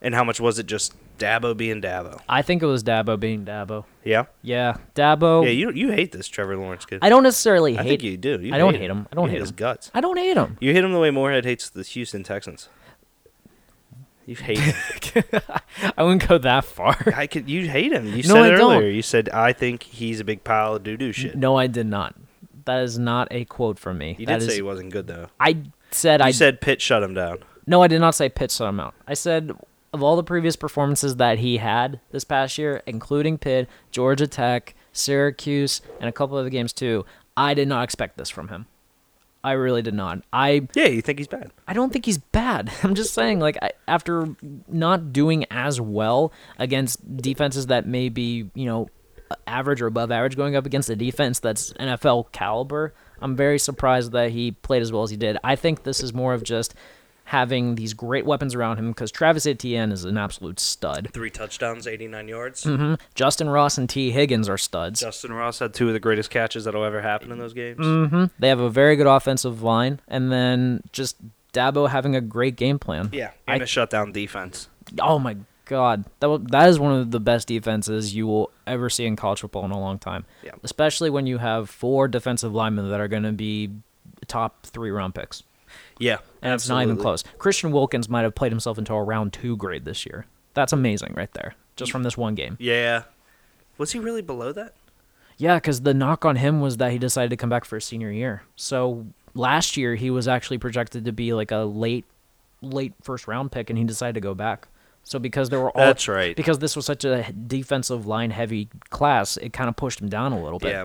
and how much was it just Dabo being Dabo? I think it was Dabo being Dabo. Yeah. Yeah, Dabo. Yeah, you you hate this Trevor Lawrence kid. I don't necessarily I hate. think you do. You I don't hate him. I don't You hate his him. guts. I don't hate him. You hate him the way Moorhead hates the Houston Texans. You hate him. I wouldn't go that far. I could. You hate him. You No, said I it don't. earlier. You said I think he's a big pile of doo doo shit. No, I did not. That is not a quote from me. You That did say he wasn't good though. I said I You I said Pitt shut him down. No, I did not say Pitt shut him out. I said of all the previous performances that he had this past year, including Pitt, Georgia Tech, Syracuse, and a couple other games too, I did not expect this from him. I really did not. I Yeah, you think he's bad? I don't think he's bad. I'm just saying, like, I, after not doing as well against defenses that may be, you know, average or above average, going up against a defense that's NFL caliber, I'm very surprised that he played as well as he did. I think this is more of just having these great weapons around him because Travis Etienne is an absolute stud. Three touchdowns, 89 yards. Mm-hmm. Justyn Ross and Tee Higgins are studs. Justyn Ross had two of the greatest catches that'll ever happen in those games. Mm-hmm. They have a very good offensive line, and then just Dabo having a great game plan. Yeah, I- and a shutdown defense. Oh my god, that that is one of the best defenses you will ever see in college football in a long time. Yeah. Especially when you have four defensive linemen that are going to be top three round picks, Yeah, and it's not even close. Christian Wilkins might have played himself into a round two grade this year. That's amazing, right there, just from this one game. Yeah. Was he really below that? Yeah, because the knock on him was that he decided to come back for his senior year. So last year he was actually projected to be like a late, late first round pick, and he decided to go back. So because there were all That's right. because this was such a defensive line heavy class, it kind of pushed him down a little bit. Yeah,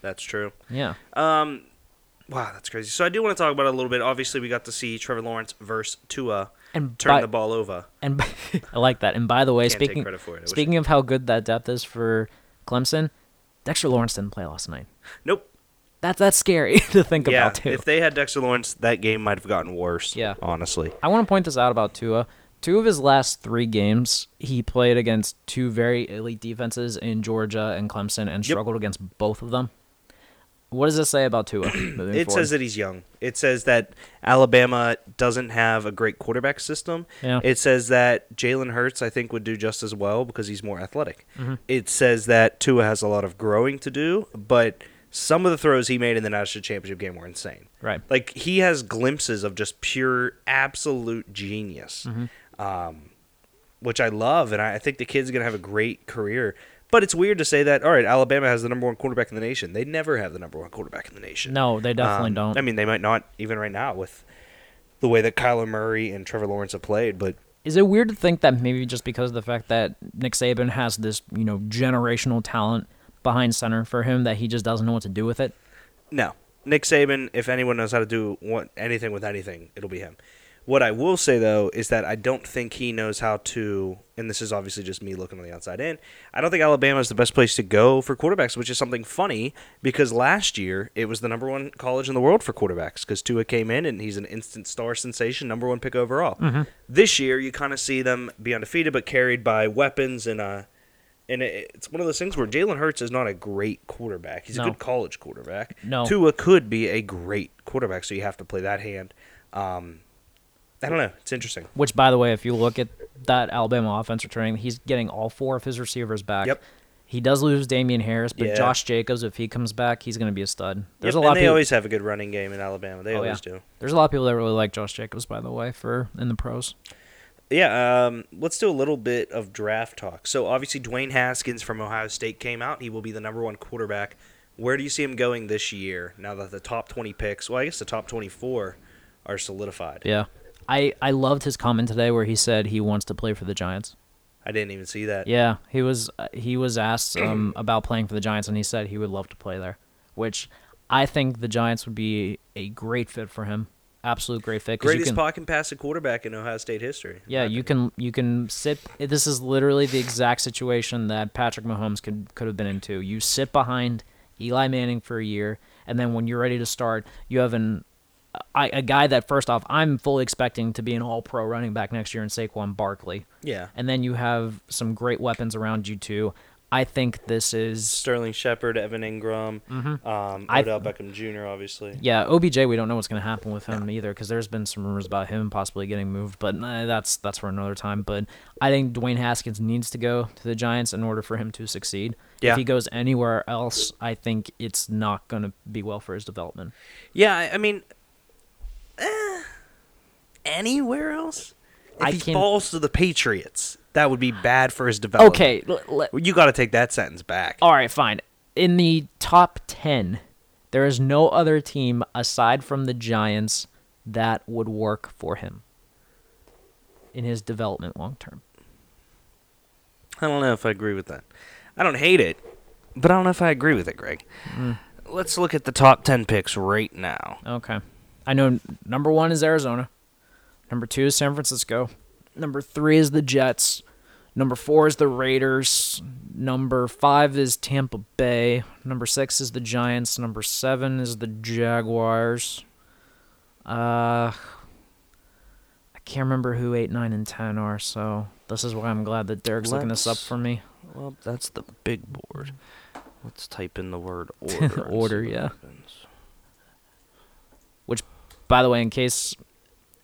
that's true. Yeah. Um, wow, that's crazy. So I do want to talk about it a little bit. Obviously, we got to see Trevor Lawrence versus Tua And turn by, the ball over. and by- I like that. And by the way, speaking for it. Speaking of how good that depth is for Clemson, Dexter Lawrence didn't play last night. Nope. That's that's scary to think Yeah, about too. if they had Dexter Lawrence, that game might have gotten worse. Yeah. honestly. I want to point this out about Tua. Two of his last three games, he played against two very elite defenses in Georgia and Clemson and struggled against both of them. What does this say about Tua? It forward? says that he's young. It says that Alabama doesn't have a great quarterback system. Yeah. It says that Jalen Hurts, I think, would do just as well because he's more athletic. Mm-hmm. It says that Tua has a lot of growing to do, but some of the throws he made in the national championship game were insane. right. Like he has glimpses of just pure, absolute genius, Mm-hmm. um, which I love, and I, I think the kid's gonna have a great career. But it's weird to say that. All right, Alabama has the number one quarterback in the nation. They never have the number one quarterback in the nation. No, they definitely Um, don't. I mean, they might not even right now with the way that Kyler Murray and Trevor Lawrence have played. But Is it weird to think that maybe just because of the fact that Nick Saban has this, you know, generational talent behind center for him that he just doesn't know what to do with it? no, Nick Saban. If anyone knows how to do what, anything with anything, it'll be him. What I will say though is that I don't think he knows how to. And this is obviously just me looking on the outside in. I don't think Alabama is the best place to go for quarterbacks, which is something funny because last year it was the number one college in the world for quarterbacks because Tua came in and he's an instant star sensation, number one pick overall. This year you kind of see them be undefeated but carried by weapons and uh and it's one of those things where Jalen Hurts is not a great quarterback. He's No. a good college quarterback. No. Tua could be a great quarterback, so you have to play that hand. Um, I don't know. It's interesting. Which, by the way, if you look at that Alabama offense returning, he's getting all four of his receivers back. Yep. He does lose Damien Harris, but Yeah. Josh Jacobs, if he comes back, he's going to be a stud. There's Yep, a lot and of they people. always have a good running game in Alabama. They Oh, always yeah. do. There's a lot of people that really like Josh Jacobs, by the way, for in the pros. Yeah, um, let's do a little bit of draft talk. So obviously Dwayne Haskins from Ohio State came out. He will be the number one quarterback. Where do you see him going this year? Now that the top twenty picks, well, I guess the top twenty-four are solidified. Yeah. I, I loved his comment today where he said he wants to play for the Giants. I didn't even see that. Yeah, he was uh, he was asked um, about playing for the Giants, and he said he would love to play there, which I think the Giants would be a great fit for him. Absolute great fit. Greatest can- pocket passing quarterback in Ohio State history. Yeah, you opinion. can you can sit. This is literally the exact situation that Patrick Mahomes could could have been into. You sit behind Eli Manning for a year, and then when you're ready to start, you have an I, a guy that first off I'm fully expecting to be an All Pro running back next year in Saquon Barkley, Yeah. and then you have some great weapons around you too. I think this is Sterling Shepard, Evan Engram, um, Mm-hmm. I- Odell Beckham Jr. Obviously. yeah OBJ. We don't know what's going to happen with him either because there's been some rumors about him possibly getting moved, but uh, that's that's for another time. But I think Dwayne Haskins needs to go to the Giants in order for him to succeed. Yeah. If he goes anywhere else, I think it's not going to be well for his development. Yeah, I, I mean, anywhere else. If I he can- falls to the Patriots, that would be bad for his development. Okay, l- l- you got to take that sentence back. all right, fine. In the top ten, there is no other team aside from the Giants that would work for him in his development long term. I don't know if I agree with that. I don't hate it, but I don't know if I agree with it, Greg. Mm. Let's look at the top 10 picks right now. Okay. I know number one is Arizona. Number two is San Francisco. Number three is the Jets. Number four is the Raiders. Number five is Tampa Bay. Number six is the Giants. Number seven is the Jaguars. Uh, I can't remember who eight, nine, and ten are. So this is why I'm glad that Derek's looking this up for me. Well, that's the big board. Let's type in the word order. Order, yeah. happens. By the way, in case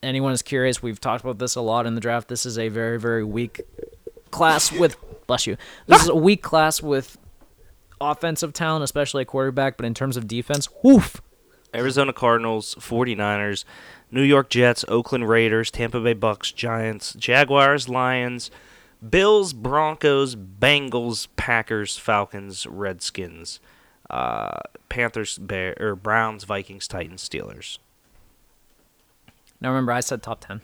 anyone is curious, we've talked about this a lot in the draft. This is a very, very weak class with bless you. This is a weak class with offensive talent, especially a quarterback, but in terms of defense, woof. Arizona Cardinals, 49ers, New York Jets, Oakland Raiders, Tampa Bay Bucks, Giants, Jaguars, Lions, Bills, Broncos, Bengals, Packers, Falcons, Redskins, uh, Panthers, Bear, or Browns, Vikings, Titans, Steelers. Now remember I said top ten.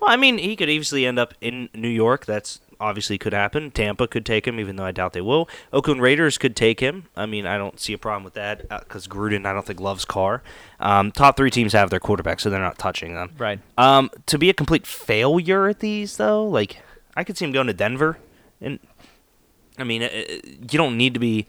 Well, I mean, he could easily end up in New York. That's obviously could happen. Tampa could take him, even though I doubt they will. Oakland Raiders could take him. I mean, I don't see a problem with that because Gruden, I don't think loves Carr. Um, top three teams have their quarterback, so they're not touching them. Right. Um, to be a complete failure at these, though, like I could see him going to Denver, and I mean, uh, uh, you don't need to be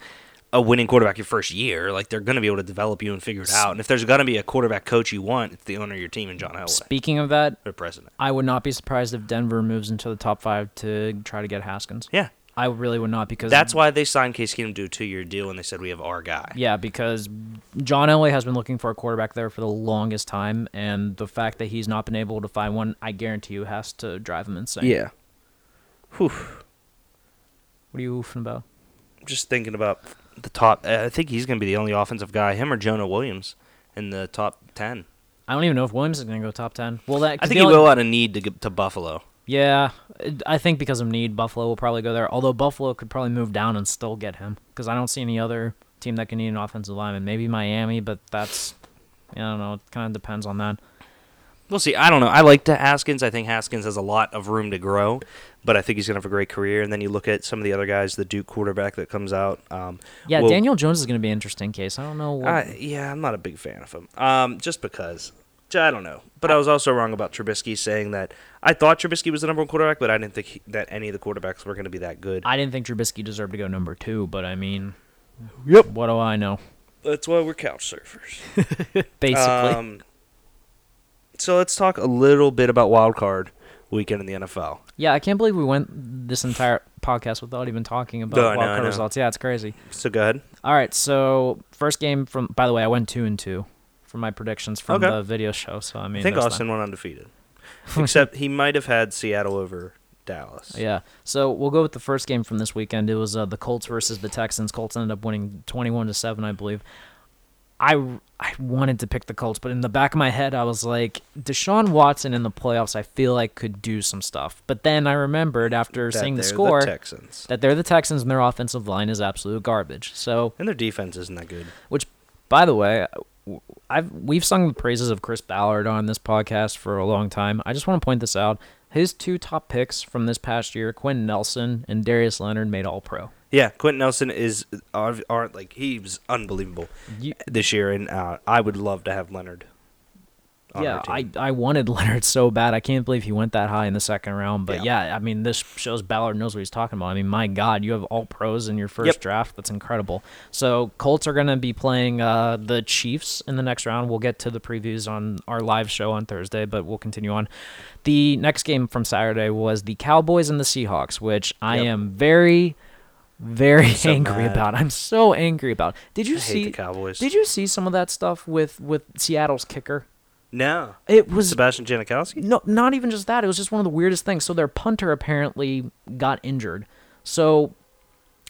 a winning quarterback your first year. Like they're going to be able to develop you and figure it out. And if there's going to be a quarterback coach you want, it's the owner of your team and John Elway, Speaking of that, or president. I would not be surprised if Denver moves into the top five to try to get Haskins. Yeah, I really would not because That's why they signed Case Keenum to a two-year deal, and they said we have our guy. Yeah, because John Elway has been looking for a quarterback there for the longest time, and the fact that he's not been able to find one, I guarantee you, has to drive him insane. Yeah. Whew. What are you oofing about? I'm just thinking about the top. Uh, I think he's going to be the only offensive guy, him or Jonah Williams, in the top ten. I don't even know if Williams is going to go top ten. Well, that I think he only- will out of need to get to Buffalo. Yeah, I think because of need, Buffalo will probably go there. Although Buffalo could probably move down and still get him, because I don't see any other team that can need an offensive lineman. Maybe Miami, but that's I don't know. It kind of depends on that. We'll see. I don't know. I like the Haskins. I think Haskins has a lot of room to grow, but I think he's going to have a great career. And then you look at some of the other guys, the Duke quarterback that comes out. Um, Yeah, well, Daniel Jones is going to be an interesting case. I don't know. What, I, yeah, I'm not a big fan of him. Um, just because. I don't know. But I was also wrong about Trubisky saying that I thought Trubisky was the number one quarterback, but I didn't think he, that any of the quarterbacks were going to be that good. I didn't think Trubisky deserved to go number two, but I mean, Yep. what do I know? That's why we're couch surfers. Basically, Um, so let's talk a little bit about wild card weekend in the NFL. yeah, I can't believe we went this entire podcast without even talking about No, wild card results. Yeah, it's crazy. So go ahead. All right, so first game from. By the way, I went two and two for my predictions from Okay. the video show. So I mean, I think Austin went undefeated, except he might have had Seattle over Dallas. Yeah. So we'll go with the first game from this weekend. It was uh, the Colts versus the Texans. Colts ended up winning twenty-one to seven, I believe. I, I wanted to pick the Colts, but in the back of my head, I was like, Deshaun Watson in the playoffs, I feel like could do some stuff. But then I remembered after That seeing the score Texans, that they're the Texans and their offensive line is absolute garbage. So and their defense isn't that good. Which, by the way, I've we've sung the praises of Chris Ballard on this podcast for a long time. I just want to point this out. His two top picks from this past year, Quinn Nelson and Darius Leonard, made All Pro. Yeah, Quenton Nelson is are, are like he was unbelievable You, this year, and uh, I would love to have Leonard. on yeah, I. I wanted Leonard so bad. I can't believe he went that high in the second round. But Yeah. yeah, I mean, this shows Ballard knows what he's talking about. I mean, my God, you have all pros in your first Yep. draft. That's incredible. So Colts are going to be playing uh, the Chiefs in the next round. We'll get to the previews on our live show on Thursday, but we'll continue on. The next game from Saturday was the Cowboys and the Seahawks, which I Yep. am very, very so angry mad. about. I'm so angry about. Did you I hate see? the Cowboys. Did you see some of that stuff with with Seattle's kicker? No, It was Sebastian Janikowski. no, not even just that. It was just one of the weirdest things. So their punter apparently got injured. So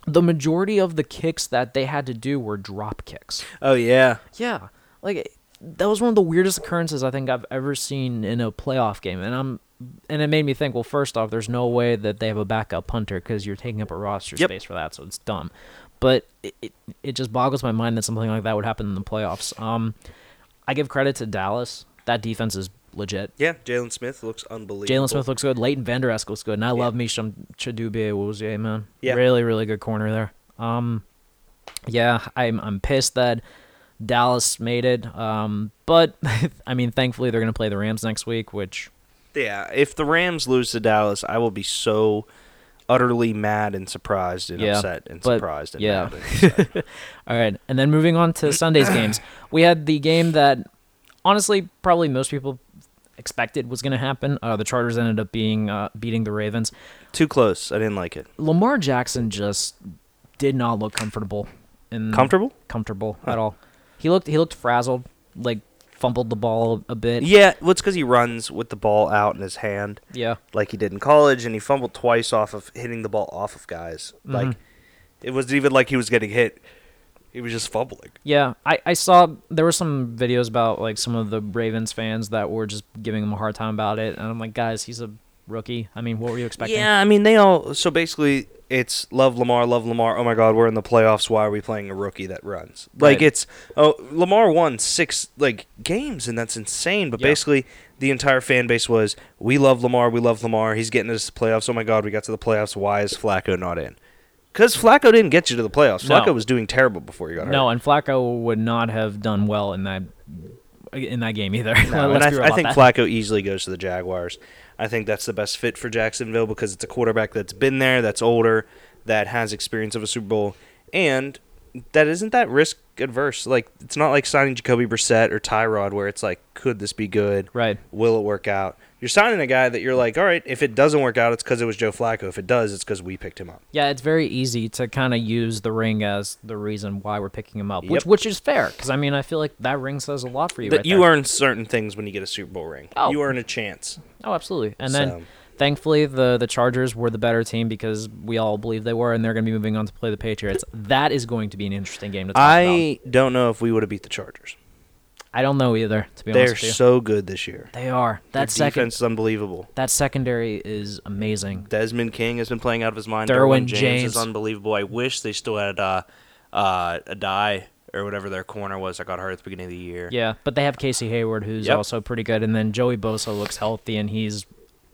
the majority of the kicks that they had to do were drop kicks. Oh yeah, Yeah, like that was one of the weirdest occurrences I think I've ever seen in a playoff game. And I'm and it made me think. Well, first off, there's no way that they have a backup punter because you're taking up a roster Yep. space for that. So it's dumb. But it, it it just boggles my mind that something like that would happen in the playoffs. Um, I give credit to Dallas. That defense is legit. yeah. Jaylon Smith looks unbelievable. Jaylon Smith looks good. Leighton Vander Esch looks good, and I Yeah. love me some Chidobe Awuzie, man. Yeah. really, really good corner there. Um, yeah, I'm I'm pissed that Dallas made it. Um, but I mean, thankfully they're gonna play the Rams next week, which Yeah, if the Rams lose to Dallas, I will be so utterly mad and surprised and Yeah, upset and but- surprised and yeah. and all right. And then moving on to Sunday's games, we had the game that honestly probably most people expected was gonna happen. Uh, the Chargers ended up being uh, beating the Ravens. Too close. I didn't like it. Lamar Jackson just did not look comfortable. In, Comfortable? comfortable at all. He looked he looked frazzled, like fumbled the ball a bit. Yeah, well, it's because he runs with the ball out in his hand Yeah. like he did in college, and he fumbled twice off of hitting the ball off of guys. Like Mhm. it wasn't even like he was getting hit; he was just fumbling. Yeah, I, I saw there were some videos about like some of the Ravens fans that were just giving him a hard time about it, and I'm like, guys, he's a rookie. I mean, what were you expecting? Yeah, I mean they all. So basically, it's love Lamar, love Lamar. Oh my God, we're in the playoffs. Why are we playing a rookie that runs? Like it's oh Lamar won six like games, and that's insane. But Yeah. basically, the entire fan base was we love Lamar, we love Lamar. He's getting us to the playoffs. Oh my God, we got to the playoffs. Why is Flacco not in? Because Flacco didn't get you to the playoffs. No. Flacco was doing terrible before you got hurt. No, and Flacco would not have done well in that in that game either. No, and I, I think that. Flacco easily goes to the Jaguars. I think that's the best fit for Jacksonville because it's a quarterback that's been there, that's older, that has experience of a Super Bowl, and that isn't that risk adverse. Like it's not like signing Jacoby Brissett or Tyrod where it's like, could this be good? Right. Will it work out? You're signing a guy that you're like, all right, if it doesn't work out, it's because it was Joe Flacco. If it does, it's because we picked him up. Yeah, it's very easy to kind of use the ring as the reason why we're picking him up, which Yep. which is fair because I mean I feel like that ring says a lot for you. That right you there. earn certain things when you get a Super Bowl ring. Oh. You earn a chance. Oh, absolutely. And then thankfully the the Chargers were the better team because we all believe they were and they're going to be moving on to play the Patriots. That is going to be an interesting game to talk about. I don't know if we would have beat the Chargers. I don't know either, to be They're honest with you. so good this year. they are. Their That second defense is unbelievable. that secondary is amazing. Desmond King has been playing out of his mind. Derwin James. is unbelievable. I wish they still had uh, uh, a die or whatever their corner was that got hurt at the beginning of the year. Yeah, but they have Casey Hayward who's Yep. also pretty good and then Joey Bosa looks healthy and he's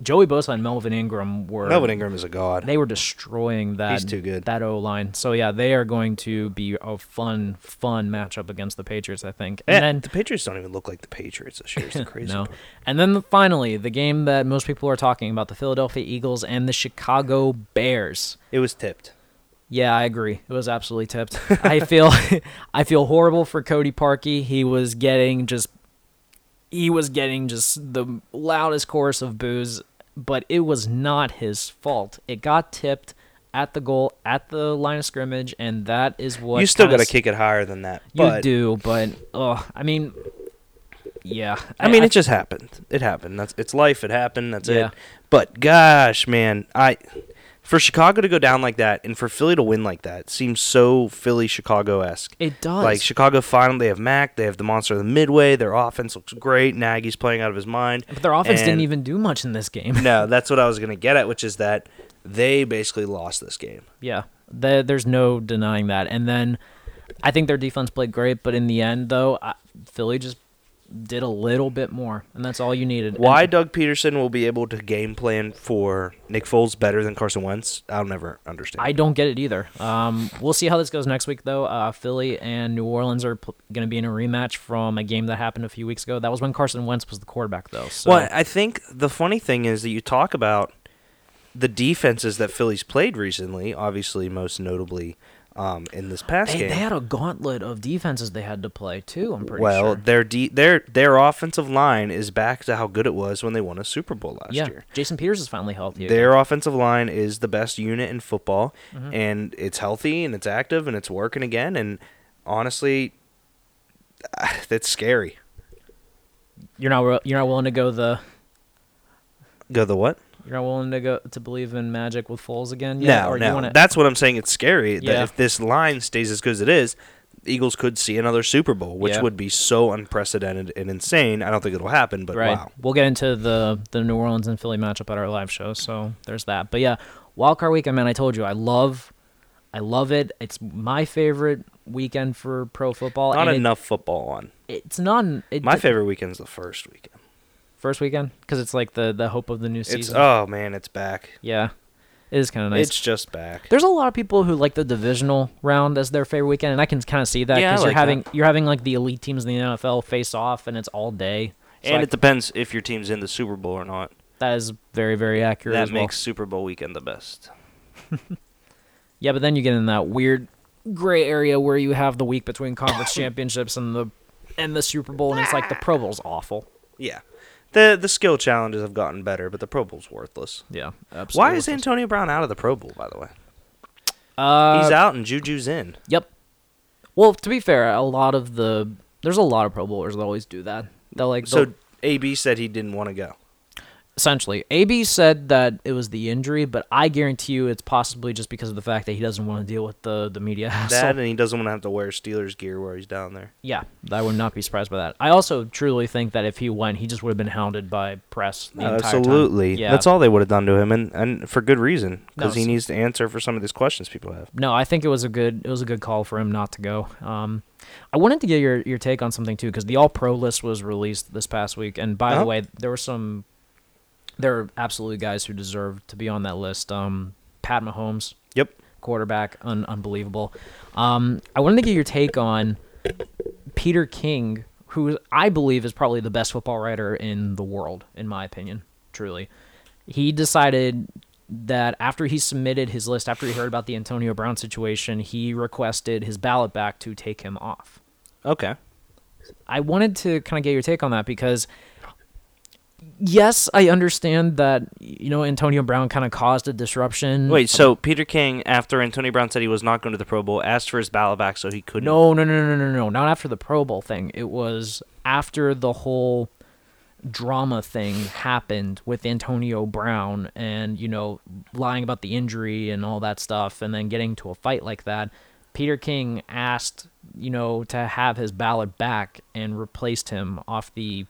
Joey Bosa and Melvin Ingram were Melvin Ingram is a god. they were destroying that He's too good. that O line. So yeah, they are going to be a fun, fun matchup against the Patriots, I think. And And then the Patriots don't even look like the Patriots this year. It's crazy. no, part. and then finally the game that most people are talking about: the Philadelphia Eagles and the Chicago Bears. It was tipped. Yeah, I agree. It was absolutely tipped. I feel I feel horrible for Cody Parkey. He was getting just he was getting just the loudest chorus of boos, but it was not his fault. It got tipped at the goal at the line of scrimmage, and that is what you still got to kick it higher than that. You do, but oh, I mean, yeah. I mean, it just happened. It happened. That's it's life. It happened. That's Yeah. it. But gosh, man, I for Chicago to go down like that and for Philly to win like that seems so Philly Chicago esque. it does. Like Chicago finally they have Mac, they have the monster of the midway. Their offense looks great. Nagy's playing out of his mind. but their offense didn't even do much in this game. no, that's what I was gonna get at, which is that they basically lost this game. Yeah, the, there's no denying that. And then I think their defense played great, but in the end, though, I, Philly just did a little bit more, and that's all you needed. Why And Doug Pederson will be able to game plan for Nick Foles better than Carson Wentz, I'll never understand. I don't get it either. Um, we'll see how this goes next week, though. Uh, Philly and New Orleans are going to be in a rematch from a game that happened a few weeks ago. That was when Carson Wentz was the quarterback, though. So Well, I think the funny thing is that you talk about the defenses that Philly's played recently, obviously most notably um, in this past they, game. they had a gauntlet of defenses they had to play too. I'm pretty well, sure. their de- their their offensive line is back to how good it was when they won a Super Bowl last yeah, year. Jason Peters is finally healthy. again. Their offensive line is the best unit in football, Mm-hmm. and it's healthy and it's active and it's working again. And honestly, that's scary. You're not you're not willing to go the Go the what? You're not willing to go to believe in magic with Foles again. yet? no, or you no. wanna- That's what I'm saying. It's scary that Yeah. if this line stays as good as it is, the Eagles could see another Super Bowl, which Yeah. would be so unprecedented and insane. I don't think it'll happen, but right. wow. We'll get into the the New Orleans and Philly matchup at our live show, so there's that. But yeah, wild card weekend, man. I told you, I love, I love it. It's my favorite weekend for pro football. Not and it- enough football on. it's not it, My favorite weekend's the first weekend. First weekend because it's like the the hope of the new It's season. oh man, it's back. yeah, it is kind of nice. It's just back. There's a lot of people who like the divisional round as their favorite weekend, and I can kind of see that Yeah, I because you're having that. you're having like the elite teams in the NFL face off, and it's all day. So and I- it depends if your team's in the Super Bowl or not. that is very very accurate. That well. makes Super Bowl weekend the best. Yeah, but then you get in that weird gray area where you have the week between conference championships and the and the Super Bowl, and it's like the Pro Bowl's awful. Yeah. The the skill challenges have gotten better, but the Pro Bowl's worthless. Yeah, absolutely. Why is Antonio Brown out of the Pro Bowl, by the way? Uh, He's out and Juju's in. Yep. Well, to be fair, a lot of the there's a lot of Pro Bowlers that always do that. They'll like So AB said he didn't want to go. Essentially. AB said that it was the injury, but I guarantee you it's possibly just because of the fact that he doesn't want to deal with the the media hassle. That and he doesn't want to have to wear Steelers gear while he's down there. Yeah, I would not be surprised by that. I also truly think that if he went, he just would have been hounded by press the entire time. Absolutely. Yeah. That's all they would have done to him and, and for good reason No, because he needs to answer for some of these questions people have. No, I think it was a good it was a good call for him not to go. Um, I wanted to get your your take on something too because the All Pro list was released this past week, and by Uh-huh. the way, there were some there are absolutely guys who deserve to be on that list. Um, Pat Mahomes, Yep. quarterback, un- unbelievable. Um, I wanted to get your take on Peter King, who I believe is probably the best football writer in the world, in my opinion. Truly, he decided that after he submitted his list, after he heard about the Antonio Brown situation, he requested his ballot back to take him off. Okay. I wanted to kind of get your take on that because yes, I understand that you know Antonio Brown kind of caused a disruption. Wait, so Peter King, after Antonio Brown said he was not going to the Pro Bowl, asked for his ballot back so he couldn't. No, no, no, no, no, no, not after the Pro Bowl thing. It was after the whole drama thing happened with Antonio Brown and you know lying about the injury and all that stuff and then getting to a fight like that. Peter King asked, you know, to have his ballot back and replaced him off the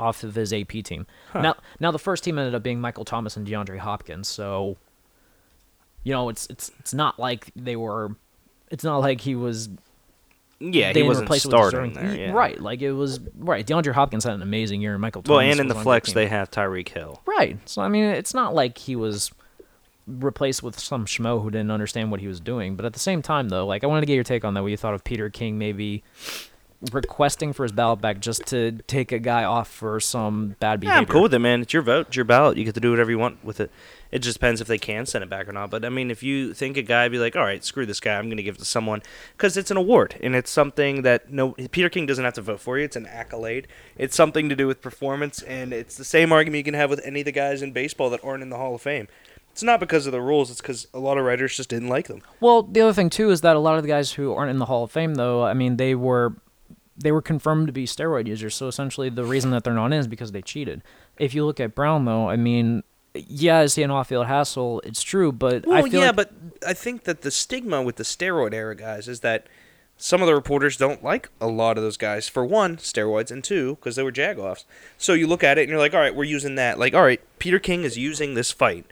off of his AP team. Now, now the first team ended up being Michael Thomas and DeAndre Hopkins. So, you know, it's it's it's not like they were. It's not like he was. Yeah, they he wasn't starting there. Yeah. Right, like it was right. DeAndre Hopkins had an amazing year, and Michael Thomas. Well, and in the flex, they have Tyreek Hill. Right. So I mean, it's not like he was replaced with some schmo who didn't understand what he was doing. But at the same time, though, like I wanted to get your take on that. What you thought of Peter King maybe requesting for his ballot back just to take a guy off for some bad Yeah, behavior. I'm cool with it, man. It's your vote, it's your ballot. You get to do whatever you want with it. It just depends if they can send it back or not. But I mean, if you think a guy be like, all right, screw this guy, I'm going to give it to someone because it's an award and it's something that no Peter King doesn't have to vote for you. It's an accolade. It's something to do with performance, and it's the same argument you can have with any of the guys in baseball that aren't in the Hall of Fame. It's not because of the rules. It's because a lot of writers just didn't like them. Well, the other thing too is that a lot of the guys who aren't in the Hall of Fame, though, I mean, they were they were confirmed to be steroid users. So essentially, the reason that they're not in is because they cheated. If you look at Brown, though, I mean, yeah, is he an off-field hassle? It's true, but I feel yeah, like but I think that the stigma with the steroid era guys is that some of the reporters don't like a lot of those guys. For one, steroids, and two, because they were jagoffs. So you look at it and you're like, all right, we're using that. Like, all right, Peter King is using this fight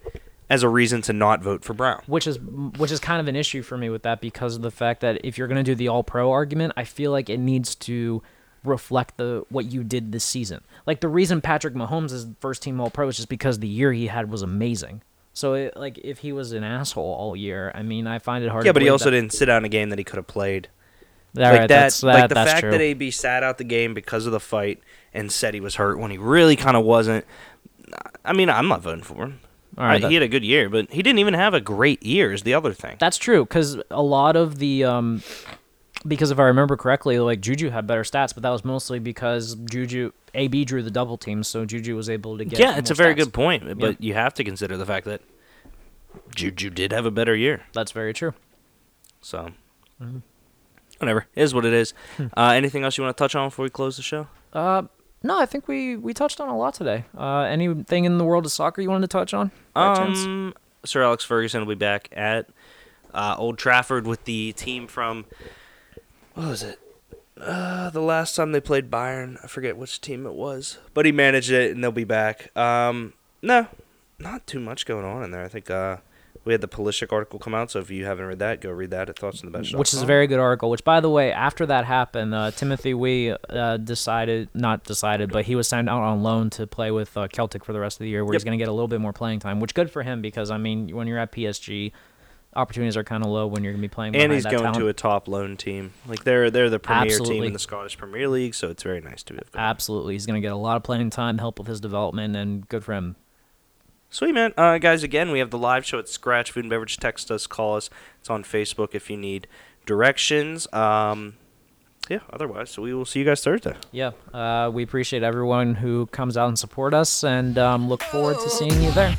as a reason to not vote for Brown. which is which is kind of an issue for me with that because of the fact that if you're going to do the all pro argument, I feel like it needs to reflect the what you did this season. Like the reason Patrick Mahomes is first team all pro is just because the year he had was amazing. So it, like if he was an asshole all year, I mean, I find it hard. Yeah, but he also that. didn't sit out a game that he could have played. All like right, that, that's, like the fact true. that AB sat out the game because of the fight and said he was hurt when he really kind of wasn't. I mean, I'm not voting for him. All right, that- he had a good year, but he didn't even have a great year. Is the other thing. That's true because a lot of the um, because if I remember correctly, like Juju had better stats, but that was mostly because Juju AB drew the double team, so Juju was able to get. yeah, it's a very stats. good point, but you have to consider the fact that Juju did have a better year. That's very true. So, Mm-hmm. whatever it is what it is. Hmm. Uh, anything else you want to touch on before we close the show? Uh, no, I think we we touched on a lot today. Uh, anything in the world of soccer you wanted to touch on? Um, Sir Alex Ferguson will be back at uh, Old Trafford with the team from what was it? Uh, the last time they played Bayern, I forget which team it was, but he managed it, and they'll be back. Um, no, not too much going on in there. I think uh, we had the Pulisic article come out, so if you haven't read that, go read that at Thoughts on the Bench. which is a very good article. Which, by the way, after that happened, uh, Timothy Weah uh, decided, not decided, but he was signed out on loan to play with uh, Celtic for the rest of the year, where he's going to get a little bit more playing time. Which good for him because I mean, when you're at PSG, opportunities are kind of low when you're going to be playing. and he's going talent. to a top loan team. Like they're they're the premier team in the Scottish Premier League, so it's very nice to have. gone. Absolutely, he's going to get a lot of playing time, help with his development, and good for him. Sweet, man. Uh, guys, again, we have the live show at Scratch Food and Beverage. Text us, call us. It's on Facebook if you need directions. Um, yeah, otherwise, so we will see you guys Thursday. Yeah, uh, we appreciate everyone who comes out and support us and um, look forward to seeing you there.